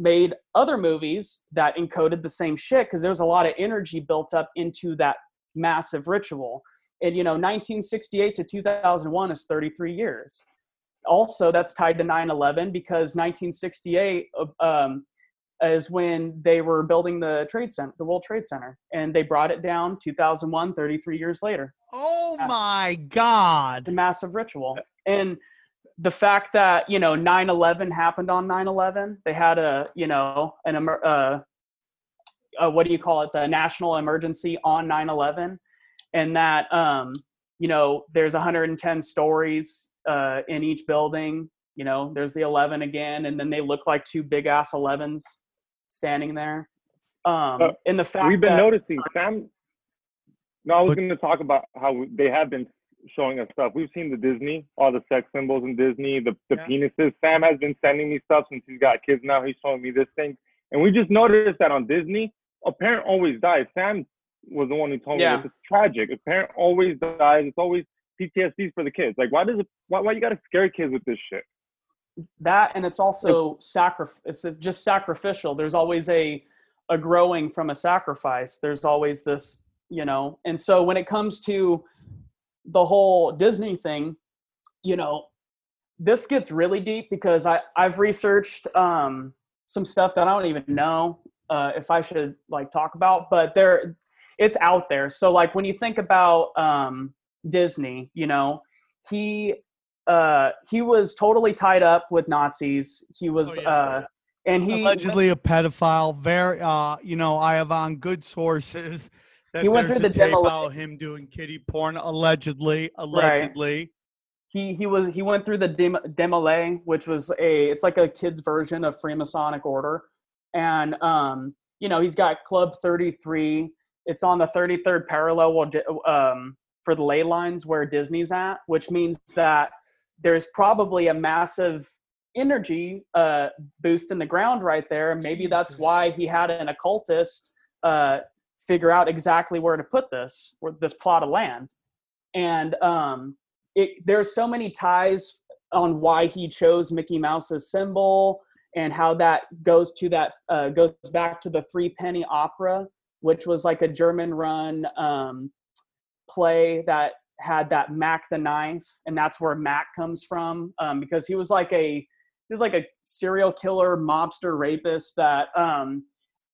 Speaker 7: made other movies that encoded the same shit because there was a lot of energy built up into that massive ritual. And you know 1968 to 2001 is 33 years. Also that's tied to 9-11 because 1968 uh, um, is when they were building the trade center the world trade center and they brought it down 2001 33 years later.
Speaker 4: Oh my god.
Speaker 7: It's a massive ritual. And the fact that you know 9-11 happened on 9-11 they had a you know an uh, uh, what do you call it the national emergency on 9-11 and that um, you know there's 110 stories uh, in each building. You know, there's the 11 again, and then they look like two big ass 11s standing there. Um, uh, and the fact
Speaker 5: we've been
Speaker 7: that,
Speaker 5: noticing, Sam. No, I was going to talk about how they have been showing us stuff. We've seen the Disney, all the sex symbols in Disney, the, the yeah. penises. Sam has been sending me stuff since he's got kids now. He's showing me this thing. And we just noticed that on Disney, a parent always dies. Sam was the one who told yeah. me this. It's tragic. A parent always dies. It's always PTSD for the kids. Like, why does it? Why, why you got to scare kids with this shit?
Speaker 7: That and it's also sacrifice. It's just sacrificial. There's always a a growing from a sacrifice. There's always this, you know. And so when it comes to the whole Disney thing, you know, this gets really deep because I I've researched um, some stuff that I don't even know uh, if I should like talk about, but there it's out there. So like when you think about um, Disney, you know, he uh he was totally tied up with Nazis. He was oh, yeah. uh and he
Speaker 4: allegedly a pedophile. Very uh you know, I have on good sources that
Speaker 7: he went through the demo
Speaker 4: about him doing kitty porn allegedly allegedly. Right.
Speaker 7: He he was he went through the Dem- DeMolay, which was a it's like a kid's version of Freemasonic order. And um you know, he's got Club 33. It's on the 33rd parallel um for the ley lines where Disney's at, which means that there's probably a massive energy uh, boost in the ground right there. Maybe Jesus. that's why he had an occultist uh, figure out exactly where to put this, or this plot of land. And um, it, there's so many ties on why he chose Mickey Mouse's symbol and how that goes to that uh, goes back to the Three Penny Opera, which was like a German-run um, play that had that Mac the Knife, and that's where Mac comes from um, because he was like a he was like a serial killer, mobster, rapist that um,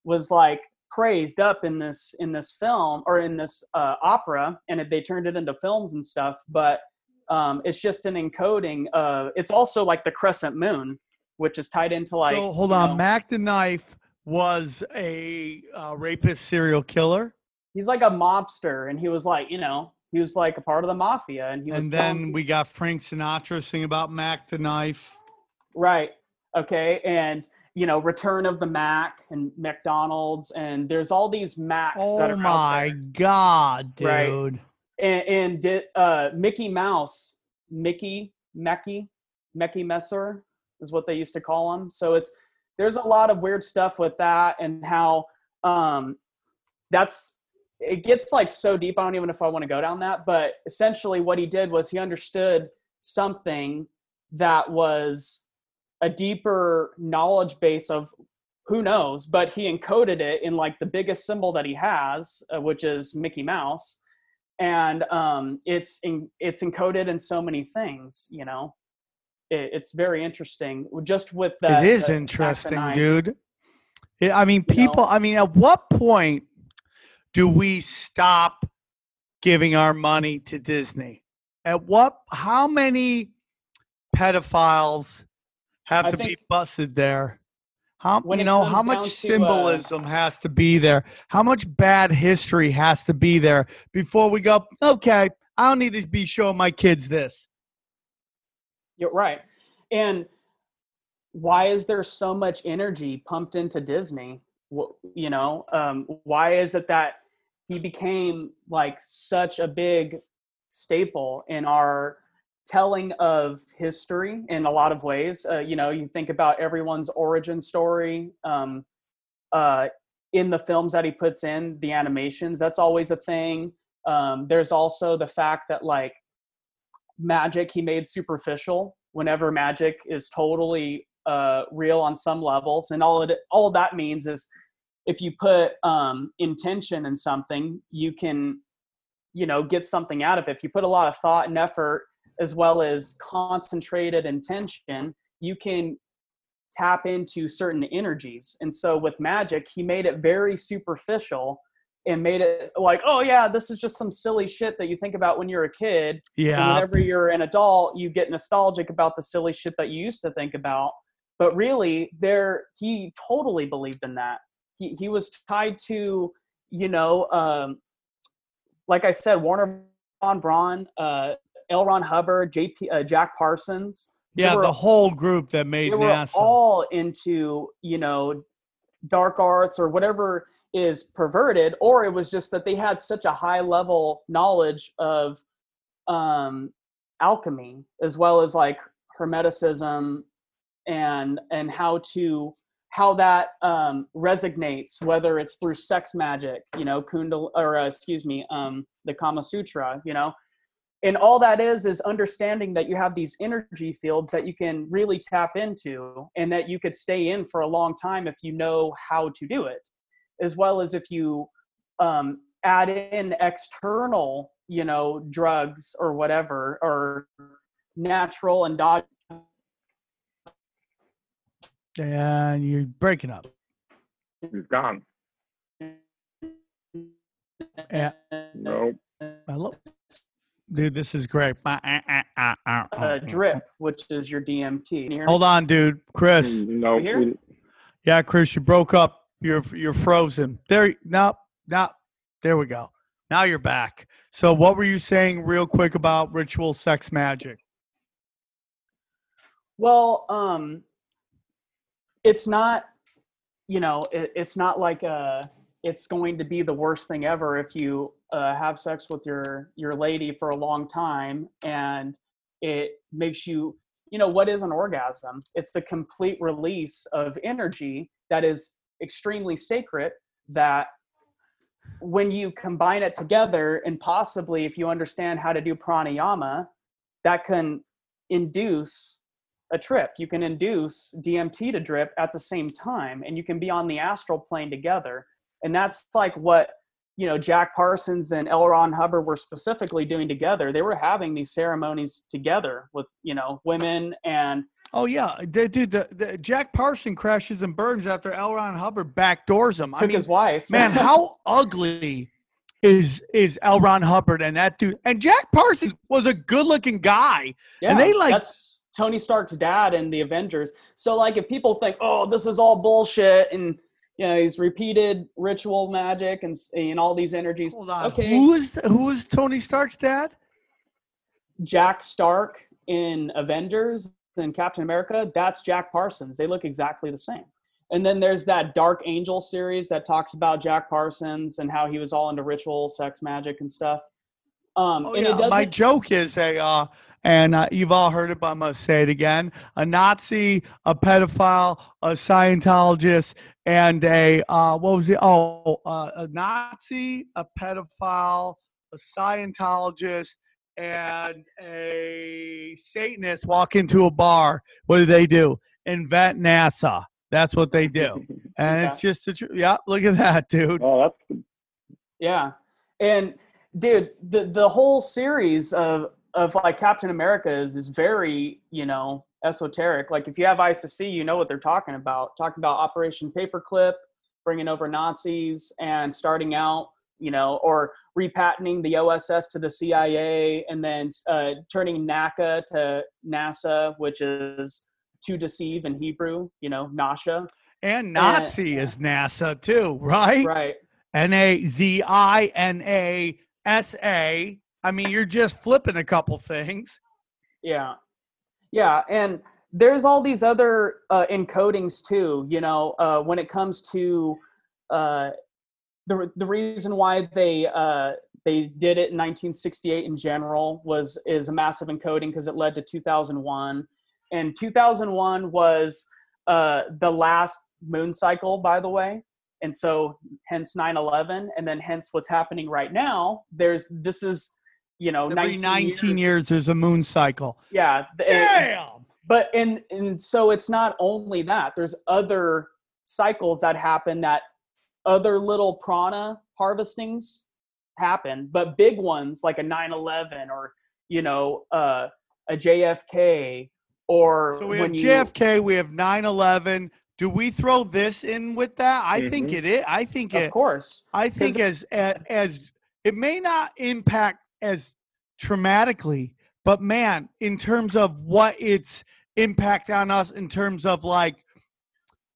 Speaker 7: was like praised up in this in this film or in this uh, opera, and it, they turned it into films and stuff. But um, it's just an encoding. Uh, it's also like the crescent moon, which is tied into like.
Speaker 4: so hold on,
Speaker 7: know,
Speaker 4: Mac the Knife was a uh, rapist serial killer,
Speaker 7: he's like a mobster, and he was like, you know, he was like a part of the mafia, and he was
Speaker 4: and then we got Frank Sinatra singing about Mac the Knife.
Speaker 7: Right. Okay. And you know, Return of the Mac and McDonald's, and there's all these Macs that
Speaker 4: Oh
Speaker 7: are out
Speaker 4: my god, dude!
Speaker 7: Right. And, and did uh, Mickey Mouse, Mickey Mecky, Mecky Messer is what they used to call him. So it's there's a lot of weird stuff with that, and how um, that's it gets like so deep. I don't even know if I want to go down that, but essentially what he did was he understood something that was a deeper knowledge base of who knows, but he encoded it in like the biggest symbol that he has, uh, which is Mickey Mouse, and um, it's in, it's encoded in so many things. You know, it, it's very interesting. Just with that,
Speaker 4: it is interesting, dude. It- I mean, people.
Speaker 7: know?
Speaker 4: I mean, at what point do we stop giving our money to Disney? At what? How many pedophiles have
Speaker 7: I
Speaker 4: to be busted there? How you know how much
Speaker 7: down to, uh,
Speaker 4: symbolism has to be there? How much bad history has to be there before we go? Okay, I don't need to be showing my kids this.
Speaker 7: You're right. And why is there so much energy pumped into Disney? You know, um, why is it that he became like such a big staple in our telling of history in a lot of ways? Uh, you know, you think about everyone's origin story um, uh, in the films that he puts in, the animations, that's always a thing. Um, there's also the fact that, like, magic he made superficial whenever magic is totally uh, real on some levels and all it all that means is if you put um, intention in something you can you know get something out of it if you put a lot of thought and effort as well as concentrated intention you can tap into certain energies and so with magic he made it very superficial and made it like oh yeah this is just some silly shit that you think about when you're a kid
Speaker 4: Yeah,
Speaker 7: whenever you're an adult, you get nostalgic about the silly shit that you used to think about. But really, there he totally believed in that. He he was tied to, you know, um, like I said, Wernher von Braun, uh, L. Ron Hubbard, J.P. Uh, Jack Parsons.
Speaker 4: Yeah,
Speaker 7: were-
Speaker 4: the whole group that made
Speaker 7: they were all into you know dark arts or whatever is perverted or it was just that they had such a high level knowledge of um alchemy as well as like hermeticism and and how to how that um resonates whether it's through sex magic you know kundal or uh, excuse me um the kama sutra you know and all that is is understanding that you have these energy fields that you can really tap into and that you could stay in for a long time if you know how to do it as well as if you um, add in external you know drugs or whatever or natural and dog
Speaker 4: and you're breaking up.
Speaker 5: He's gone.
Speaker 4: Yeah.
Speaker 5: No.
Speaker 4: Hello, dude. This is great.
Speaker 7: uh, drip which is your dmt you?
Speaker 4: Hold on, dude. Chris.
Speaker 5: No.
Speaker 7: here?
Speaker 5: we-
Speaker 4: Yeah, Chris, you broke up. You're you're frozen. There. No. No. There we go. Now you're back. So, what were you saying, real quick, about ritual sex magic?
Speaker 7: Well, um, it's not, you know, it, it's not like uh it's going to be the worst thing ever if you uh, have sex with your your lady for a long time and it makes you, you know, what is an orgasm? It's the complete release of energy that is extremely sacred. That when you combine it together, and possibly if you understand how to do pranayama, that can induce a trip. You can induce DMT to drip at the same time, and you can be on the astral plane together. And that's like what you know Jack Parsons and L. Ron Hubbard were specifically doing together. They were having these ceremonies together with you know women, and
Speaker 4: Oh yeah, dude. dude, The, the, Jack Parson crashes and burns after L. Ron Hubbard backdoors him. I
Speaker 7: Took
Speaker 4: mean,
Speaker 7: his wife.
Speaker 4: man, how ugly is is L. Ron Hubbard and that dude? And Jack Parsons was a good looking guy.
Speaker 7: yeah,
Speaker 4: and they, like-
Speaker 7: that's Tony Stark's dad in the Avengers. So like, if people think, oh, this is all bullshit, and you know, he's repeated ritual magic and and all these energies.
Speaker 4: Hold on,
Speaker 7: Okay,
Speaker 4: who is who is Tony Stark's dad?
Speaker 7: Jack Stark in Avengers and Captain America, that's Jack Parsons. They look exactly the same. And then there's that Dark Angel series that talks about Jack Parsons and how he was all into ritual, sex magic, and stuff. Um,
Speaker 4: Oh,
Speaker 7: and
Speaker 4: yeah.
Speaker 7: it doesn't.
Speaker 4: My joke is a, uh, and uh, you've all heard it, but I'm gonna say it again: a Nazi, a pedophile, a Scientologist, and a uh, what was it? Oh, uh, a Nazi, a pedophile, a Scientologist, and a Satanist walk into a bar. What do they do? Invent NASA. That's what they do, and
Speaker 7: Yeah.
Speaker 4: it's just the truth. Yeah, look at that, dude.
Speaker 5: Oh, that's
Speaker 7: Yeah, and dude, the the whole series of of like Captain America is is very you know esoteric. Like if you have eyes to see, you know what they're talking about. Talking about Operation Paperclip, bringing over Nazis, and starting out, you know, or repatenting the OSS to the CIA, and then uh, turning NACA to NASA, which is to deceive in Hebrew. You know, Nasha.
Speaker 4: And Nazi is NASA too, right?
Speaker 7: Right.
Speaker 4: N A Z I N A S A. I mean, you're just flipping a couple things.
Speaker 7: Yeah. Yeah. And there's all these other uh, encodings too, you know, uh, when it comes to uh, the, the reason why they, uh, they did it in 1968 in general was is a massive encoding because it led to 2001 and 2001 was uh, the last moon cycle by the way and so hence 9-11 and then hence what's happening right now there's this is you know
Speaker 4: Every
Speaker 7: 19,
Speaker 4: 19 years, there's a moon cycle.
Speaker 7: yeah
Speaker 4: Damn.
Speaker 7: but and and so it's not only that there's other cycles that happen that other little prana harvestings happen but big ones like a 9-11 or you know uh, a jfk or
Speaker 4: So we have
Speaker 7: when you
Speaker 4: JFK, we have 9 11. Do we throw this in with that? I think
Speaker 5: Mhm.
Speaker 4: it is. I think it,
Speaker 7: of
Speaker 4: it.
Speaker 7: course
Speaker 4: I think as as it may not impact as traumatically, but man, in terms of what its impact on us, in terms of like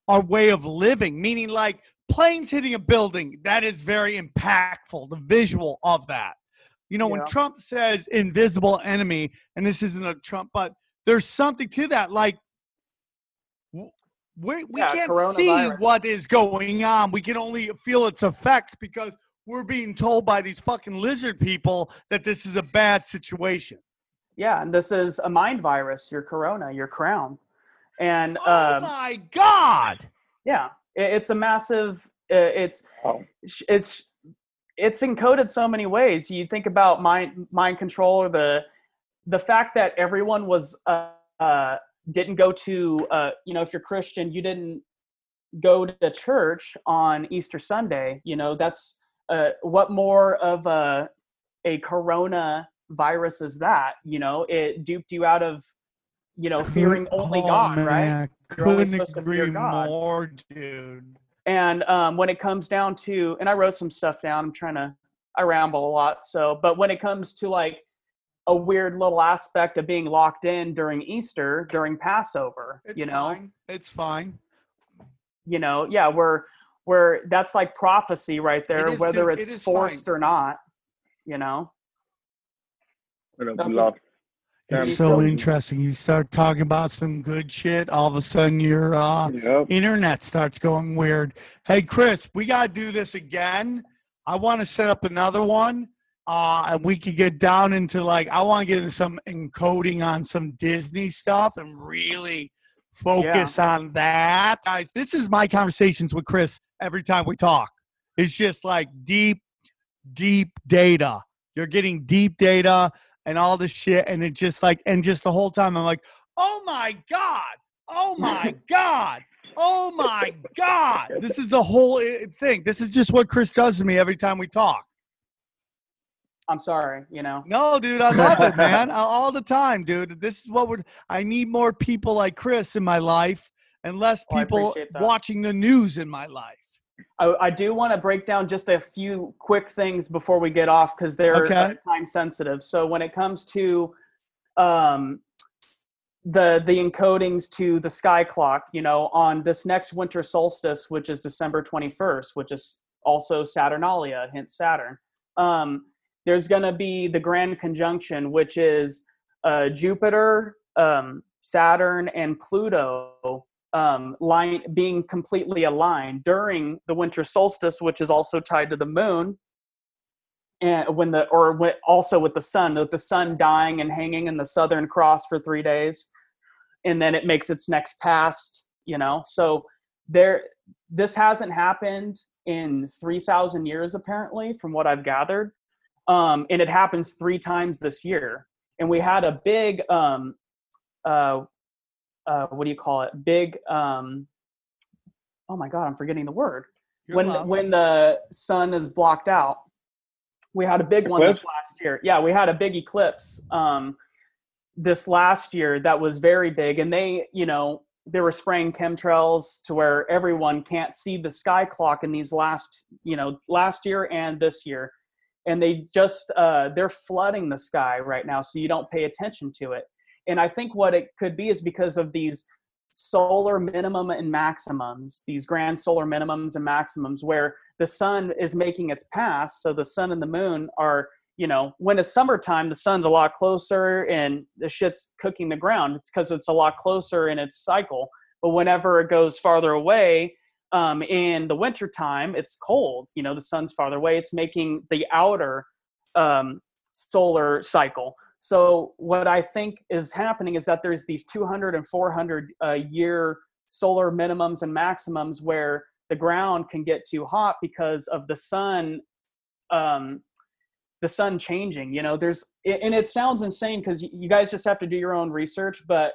Speaker 4: our way of living, meaning like planes hitting a building, that is very impactful. The visual of that, you know, when Trump says invisible enemy, and this isn't a Trump, but there's something to that, like. We, we
Speaker 7: Yeah,
Speaker 4: can't see what is going on. We can only feel its effects because we're being told by these fucking lizard people that this is a bad situation.
Speaker 7: yeah and this is a mind virus your corona your crown and
Speaker 4: oh
Speaker 7: um,
Speaker 4: my god!
Speaker 7: yeah it, it's a massive uh, it's
Speaker 5: oh,
Speaker 7: it's it's encoded so many ways you think about mind mind control or the the fact that everyone was uh, uh didn't go to uh you know if you're christian you didn't go to church on easter sunday you know that's uh what more of a a corona virus is that you know it duped you out of you know fearing only
Speaker 4: Oh,
Speaker 7: god right
Speaker 4: man,
Speaker 7: You're only
Speaker 4: Couldn't
Speaker 7: to fear
Speaker 4: agree
Speaker 7: God.
Speaker 4: more, dude.
Speaker 7: And um, when it comes down to, and I wrote some stuff down. I'm trying to, I ramble a lot. So, but when it comes to like a weird little aspect of being locked in during Easter, during Passover,
Speaker 4: It's
Speaker 7: you know,
Speaker 4: fine. it's fine.
Speaker 7: you know, yeah, we're we're that's like prophecy right there,
Speaker 4: is,
Speaker 7: whether
Speaker 4: dude,
Speaker 7: it's
Speaker 4: it is
Speaker 7: forced
Speaker 4: fine.
Speaker 7: or not. You know,
Speaker 5: you know,
Speaker 7: Okay.
Speaker 5: lost.
Speaker 4: It's so
Speaker 5: so-
Speaker 4: interesting. You start talking about some good shit, all of a sudden your uh,
Speaker 5: Yep.
Speaker 4: internet starts going weird. Hey, Chris, we got to do this again. I want to set up another one. Uh, and we could get down into like, I want to get into some encoding on some Disney stuff and really focus on that. Guys, this is my conversations with Chris every time we talk. It's just like deep, deep data. You're getting deep data and all this shit. And it just like, and just the whole time I'm like, oh my God. Oh my God. Oh my God. This is the whole uh, thing. This is just what Chris does to me every time we talk.
Speaker 7: I'm sorry, you know.
Speaker 4: No, dude, I love it, man. All- the time, dude. This is what we're. I need more people like Chris in my life, and less
Speaker 7: Oh,
Speaker 4: people
Speaker 7: that.
Speaker 4: watching the news in my life.
Speaker 7: I, I do want to break down just a few quick things before we get off because they're
Speaker 4: Okay.
Speaker 7: time sensitive. So when it comes to um, the the encodings to the sky clock, you know, on this next winter solstice, which is December 21st, which is also Saturnalia, hence Saturn. Um, there's going to be the grand conjunction, which is uh, Jupiter, um, Saturn, and Pluto um, line being completely aligned during the winter solstice, which is also tied to the moon, and when the or when, also with the sun, with the sun dying and hanging in the southern cross for three days, and then it makes its next past. You know, so there, this hasn't happened in three thousand years apparently, from what I've gathered, um, and it happens three times this year. And we had a big um, uh, uh, what do you call it? Big. Um, oh my God, I'm forgetting the word.
Speaker 4: You're
Speaker 7: when
Speaker 4: allowed.
Speaker 7: when the sun is blocked out, we had a big one this last year. Yeah, we had a big eclipse um, this last year that was very big, and they, you know, they were spraying chemtrails to where everyone can't see the sky clock in these last, you know, last year and this year, and they just uh, they're flooding the sky right now, so you don't pay attention to it. And I think what it could be is because of these solar minimum and maximums, these grand solar minimums and maximums, where the sun is making its pass. So the sun and the moon are, you know, when it's summertime, the sun's a lot closer and the shit's cooking the ground. It's because it's a lot closer in its cycle. But whenever it goes farther away, um, in the wintertime, it's cold. You know, the sun's farther away. It's making the outer um, solar cycle. So what I think is happening is that there's these 200 and 400 uh, year solar minimums and maximums where the ground can get too hot because of the sun um, the sun changing you know there's and it sounds insane because you guys just have to do your own research but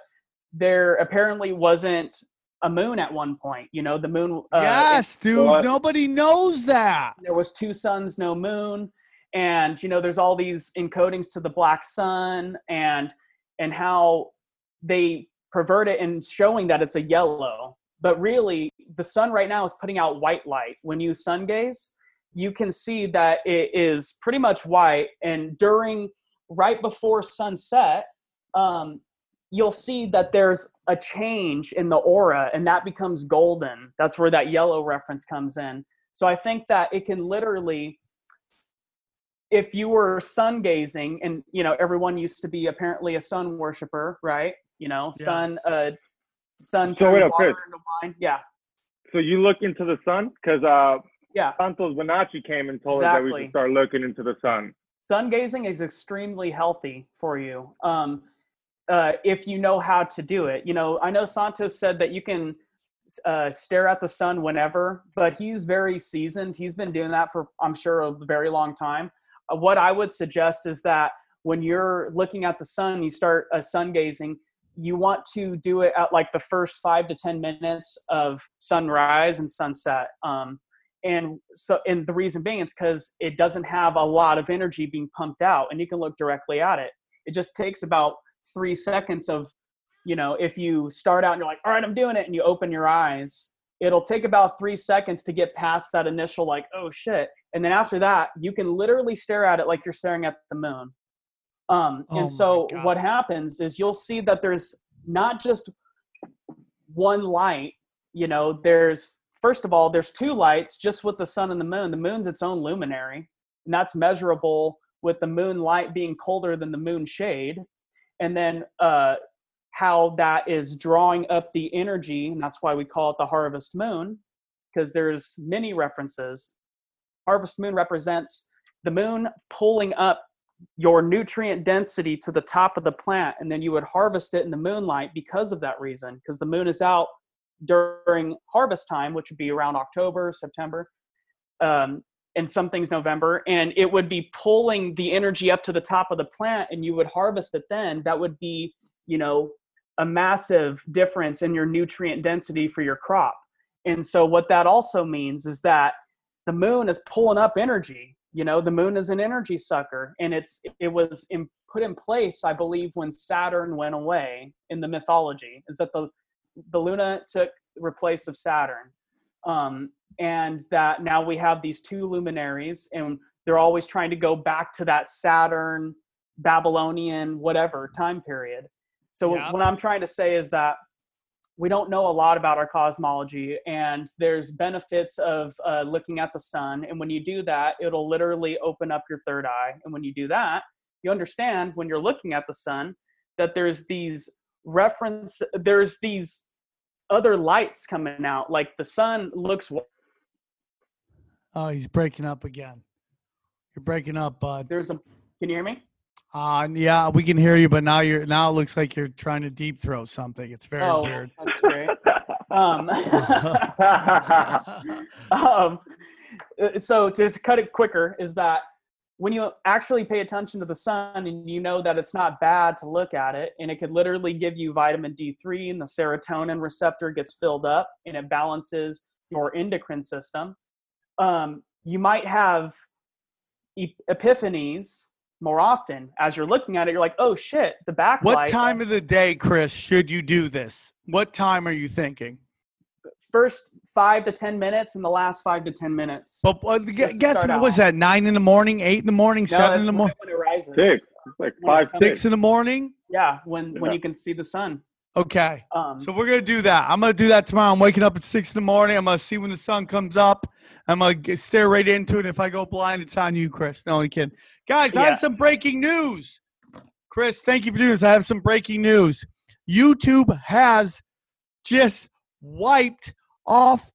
Speaker 7: there apparently wasn't a moon at one point you know the moon uh,
Speaker 4: yes, dude.
Speaker 5: What?
Speaker 4: Nobody knows that.
Speaker 7: there was two suns no moon and you know there's all these encodings to the black sun and and how they pervert it and showing that it's a yellow. But really the sun right now is putting out white light. When you sun gaze you can see that it is pretty much white. And during right before sunset um, you'll see that there's a change in the aura and that becomes golden. That's where that yellow reference comes in. So i think that it can literally if you were sun gazing and you know everyone used to be apparently a sun worshiper right? You know sun uh sun
Speaker 5: So wait up, Chris.
Speaker 7: into wine. Yeah.
Speaker 5: So you look into the sun? Because uh,
Speaker 7: yeah.
Speaker 5: Santos Bonacci came and told us that we should start looking into the sun.
Speaker 7: sun gazing is extremely healthy for you. Um, uh, if you know how to do it. You know i know santos said that you can uh, stare at the sun whenever but he's very seasoned. He's been doing that for i'm sure a very long time what i would suggest is that when you're looking at the sun you start uh, sun gazing you want to do it at like the first five to ten minutes of sunrise and sunset. Um, and so and the reason being it's because it doesn't have a lot of energy being pumped out and you can look directly at it. It just takes about three seconds of you know if you start out and you're like all right i'm doing it and you open your eyes it'll take about three seconds to get past that initial like oh shit and then after that you can literally stare at it like you're staring at the moon. Um,
Speaker 4: Oh
Speaker 7: and so what happens is you'll see that there's not just one light you know there's first of all there's two lights just with the sun and the moon. The moon's its own luminary and that's measurable with the moon light being colder than the moon shade. And then uh, how that is drawing up the energy and that's why we call it the harvest moon because there's many references harvest moon represents the moon pulling up your nutrient density to the top of the plant and then you would harvest it in the moonlight because of that reason because the moon is out during harvest time which would be around october september um, and some things november and it would be pulling the energy up to the top of the plant and you would harvest it then. That would be you know a massive difference in your nutrient density for your crop. And so what that also means is that the moon is pulling up energy you know the moon is an energy sucker. And it's it was in, put in place i believe when saturn went away in the mythology is that the the luna took the place of saturn. Um, and that now we have these two luminaries and they're always trying to go back to that saturn babylonian whatever time period. So
Speaker 4: Yeah.
Speaker 7: what i'm trying to say is that we don't know a lot about our cosmology and there's benefits of uh, looking at the sun and when you do that it'll literally open up your third eye and when you do that you understand when you're looking at the sun that there's these reference there's these other lights coming out like the sun looks
Speaker 4: Oh, he's breaking up again. You're breaking up, bud.
Speaker 7: there's a can you hear me
Speaker 4: Uh, yeah, we can hear you, but now you're now it looks like you're trying to deep throat something. It's very
Speaker 7: oh
Speaker 4: weird.
Speaker 7: that's great um, um, uh, so to just cut it quicker is that when you actually pay attention to the sun and you know that it's not bad to look at it and it could literally give you vitamin d3 and the serotonin receptor gets filled up and it balances your endocrine system um, you might have epiphanies more often as you're looking at it you're like oh shit the backlight
Speaker 4: what time of the day, Chris, should you do this? What time are you thinking?
Speaker 7: first five to ten minutes and the last five to ten minutes
Speaker 4: But uh, gu-
Speaker 7: Just to
Speaker 4: guess what was that? Nine in the morning, eight in the morning,
Speaker 7: No,
Speaker 4: seven in the morning,
Speaker 7: when.
Speaker 5: Six. It's like five, six.
Speaker 4: six in the morning.
Speaker 7: Yeah, when when you can see the sun.
Speaker 4: Okay.
Speaker 7: Um,
Speaker 4: So we're gonna do that. I'm gonna do that tomorrow. I'm waking up at six in the morning. I'm gonna see when the sun comes up. I'm gonna get, stare right into it. If I go blind, it's on you, Chris. No, only kidding. Guys, I have some breaking news. Chris, thank you for doing this. I have some breaking news. YouTube has just wiped off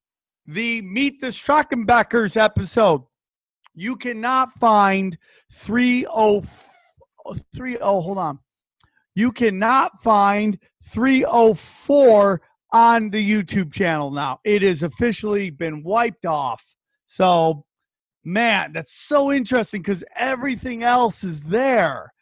Speaker 4: the Meet the Strackenbackers episode. You cannot find 303 oh hold on. You cannot find 304 on the YouTube channel now. It has officially been wiped off. So, man, that's so interesting because everything else is there.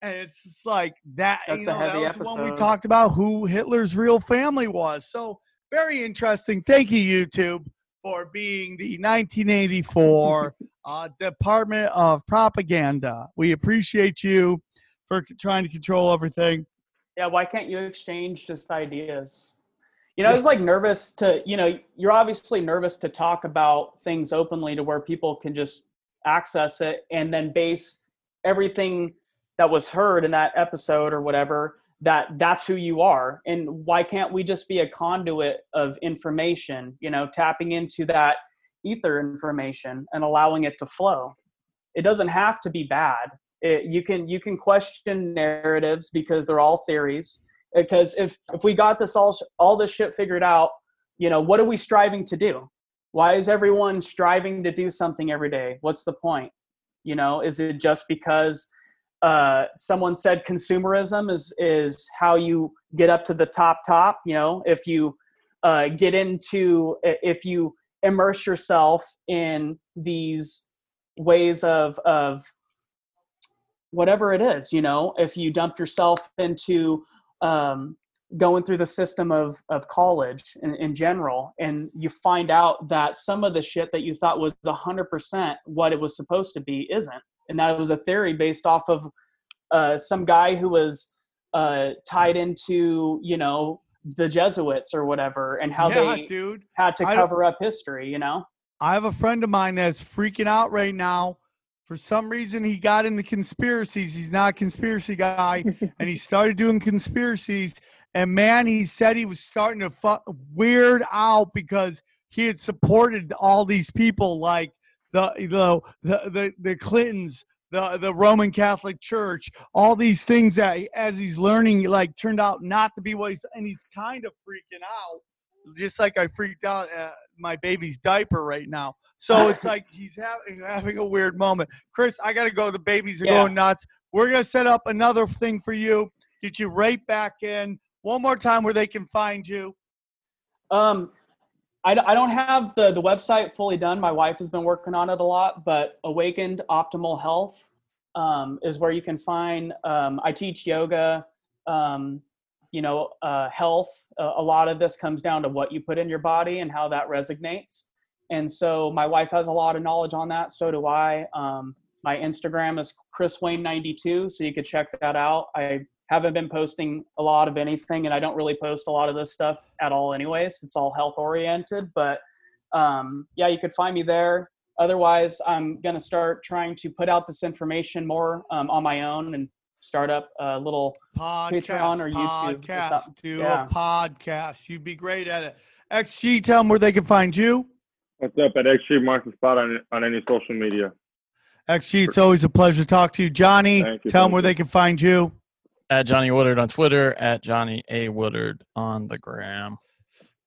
Speaker 4: And it's just like that.
Speaker 7: That's
Speaker 4: you
Speaker 7: a
Speaker 4: know, that
Speaker 7: heavy
Speaker 4: was the one we talked about who Hitler's real family was. So, very interesting. Thank you, YouTube, for being the 1984 uh, Department of Propaganda. We appreciate you for trying to control everything.
Speaker 7: yeah, why can't you exchange just ideas? You know, I was like nervous to, you know, you're obviously nervous to talk about things openly to where people can just access it and then base everything that was heard in that episode or whatever that that's who you are and why can't we just be a conduit of information you know tapping into that ether information and allowing it to flow it doesn't have to be bad it, you can you can question narratives because they're all theories. Because if if we got this all all this shit figured out you know what are we striving to do? Why is everyone striving to do something every day? What's the point? You know is it just because uh, someone said consumerism is is how you get up to the top top? You know if you uh, get into if you immerse yourself in these ways of of whatever it is you know if you dump yourself into um, going through the system of of college in, in general and you find out that some of the shit that you thought was 100% what it was supposed to be isn't and that it was a theory based off of uh, some guy who was uh, tied into you know the jesuits or whatever and how
Speaker 4: yeah,
Speaker 7: they
Speaker 4: dude.
Speaker 7: had to
Speaker 4: I
Speaker 7: cover up history you know
Speaker 4: I have a friend of mine that's freaking out right now. For some reason, he got into conspiracies. He's not a conspiracy guy, and he started doing conspiracies. And man, he said he was starting to fu- weird out because he had supported all these people like the you know, the the the Clintons, the the Roman Catholic Church, all these things that as he's learning, like turned out not to be what he's and he's kind of freaking out, just like I freaked out uh, my baby's diaper right now. So it's like he's having having a weird moment. Chris, I gotta go. The babies are
Speaker 7: Yeah.
Speaker 4: going nuts. We're gonna set up another thing for you. Get you right back in one more time where they can find you.
Speaker 7: Um, I, I don't have the, the website fully done. My wife has been working on it a lot, but Awakened Optimal Health um, is where you can find. Um, I teach yoga, um, you know, uh, health. Uh, a lot of this comes down to what you put in your body and how that resonates. and so my wife has a lot of knowledge on that. So do I. Um, my Instagram is Chris Wayne 92, so you could check that out. I haven't been posting a lot of anything, and I don't really post a lot of this stuff at all, anyways. It's all health oriented, but um, yeah, you could find me there. Otherwise, I'm going to start trying to put out this information more um, on my own and start up a uh, little
Speaker 4: podcast,
Speaker 7: Patreon or YouTube or
Speaker 4: podcast,
Speaker 7: something.
Speaker 4: do
Speaker 7: Yeah.
Speaker 4: a podcast. You'd be great at it. XG, tell them where they can find you.
Speaker 5: What's up at XG Marks the Spot on, on any social media?
Speaker 4: XG, it's always a pleasure to talk to you. Johnny,
Speaker 5: you,
Speaker 4: tell them
Speaker 5: thank
Speaker 4: where they can find you.
Speaker 6: At Johnny Woodard on Twitter, at Johnny A. Woodard on the gram.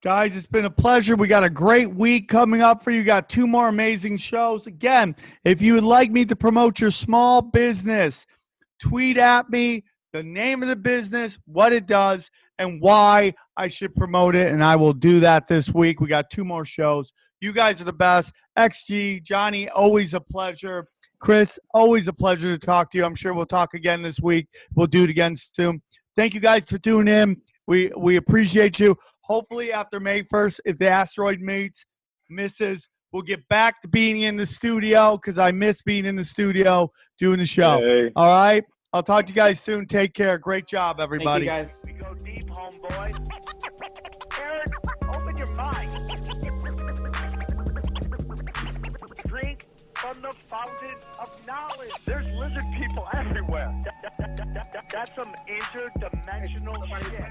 Speaker 4: Guys, it's been a pleasure. We got a great week coming up for you. Got two more amazing shows. Again, if you would like me to promote your small business, tweet at me the name of the business, what it does, and why I should promote it. And I will do that this week. We got two more shows. You guys are the best. XG, Johnny, always a pleasure. Chris, always a pleasure to talk to you. I'm sure we'll talk again this week. We'll do it again soon. Thank you guys for tuning in. We we appreciate you. Hopefully after May 1st, if the asteroid meets, misses, we'll get back to being in the studio because I miss being in the studio doing the show.
Speaker 5: Hey.
Speaker 4: All right. I'll talk to you guys soon. Take care. Great job,
Speaker 7: Thank you
Speaker 4: everybody.
Speaker 7: guys.
Speaker 1: We go deep, homeboy. Aaron, open your mind. Drink from the fountain of knowledge. There's lizard people everywhere. That- that- that- that- that- that's some interdimensional shit.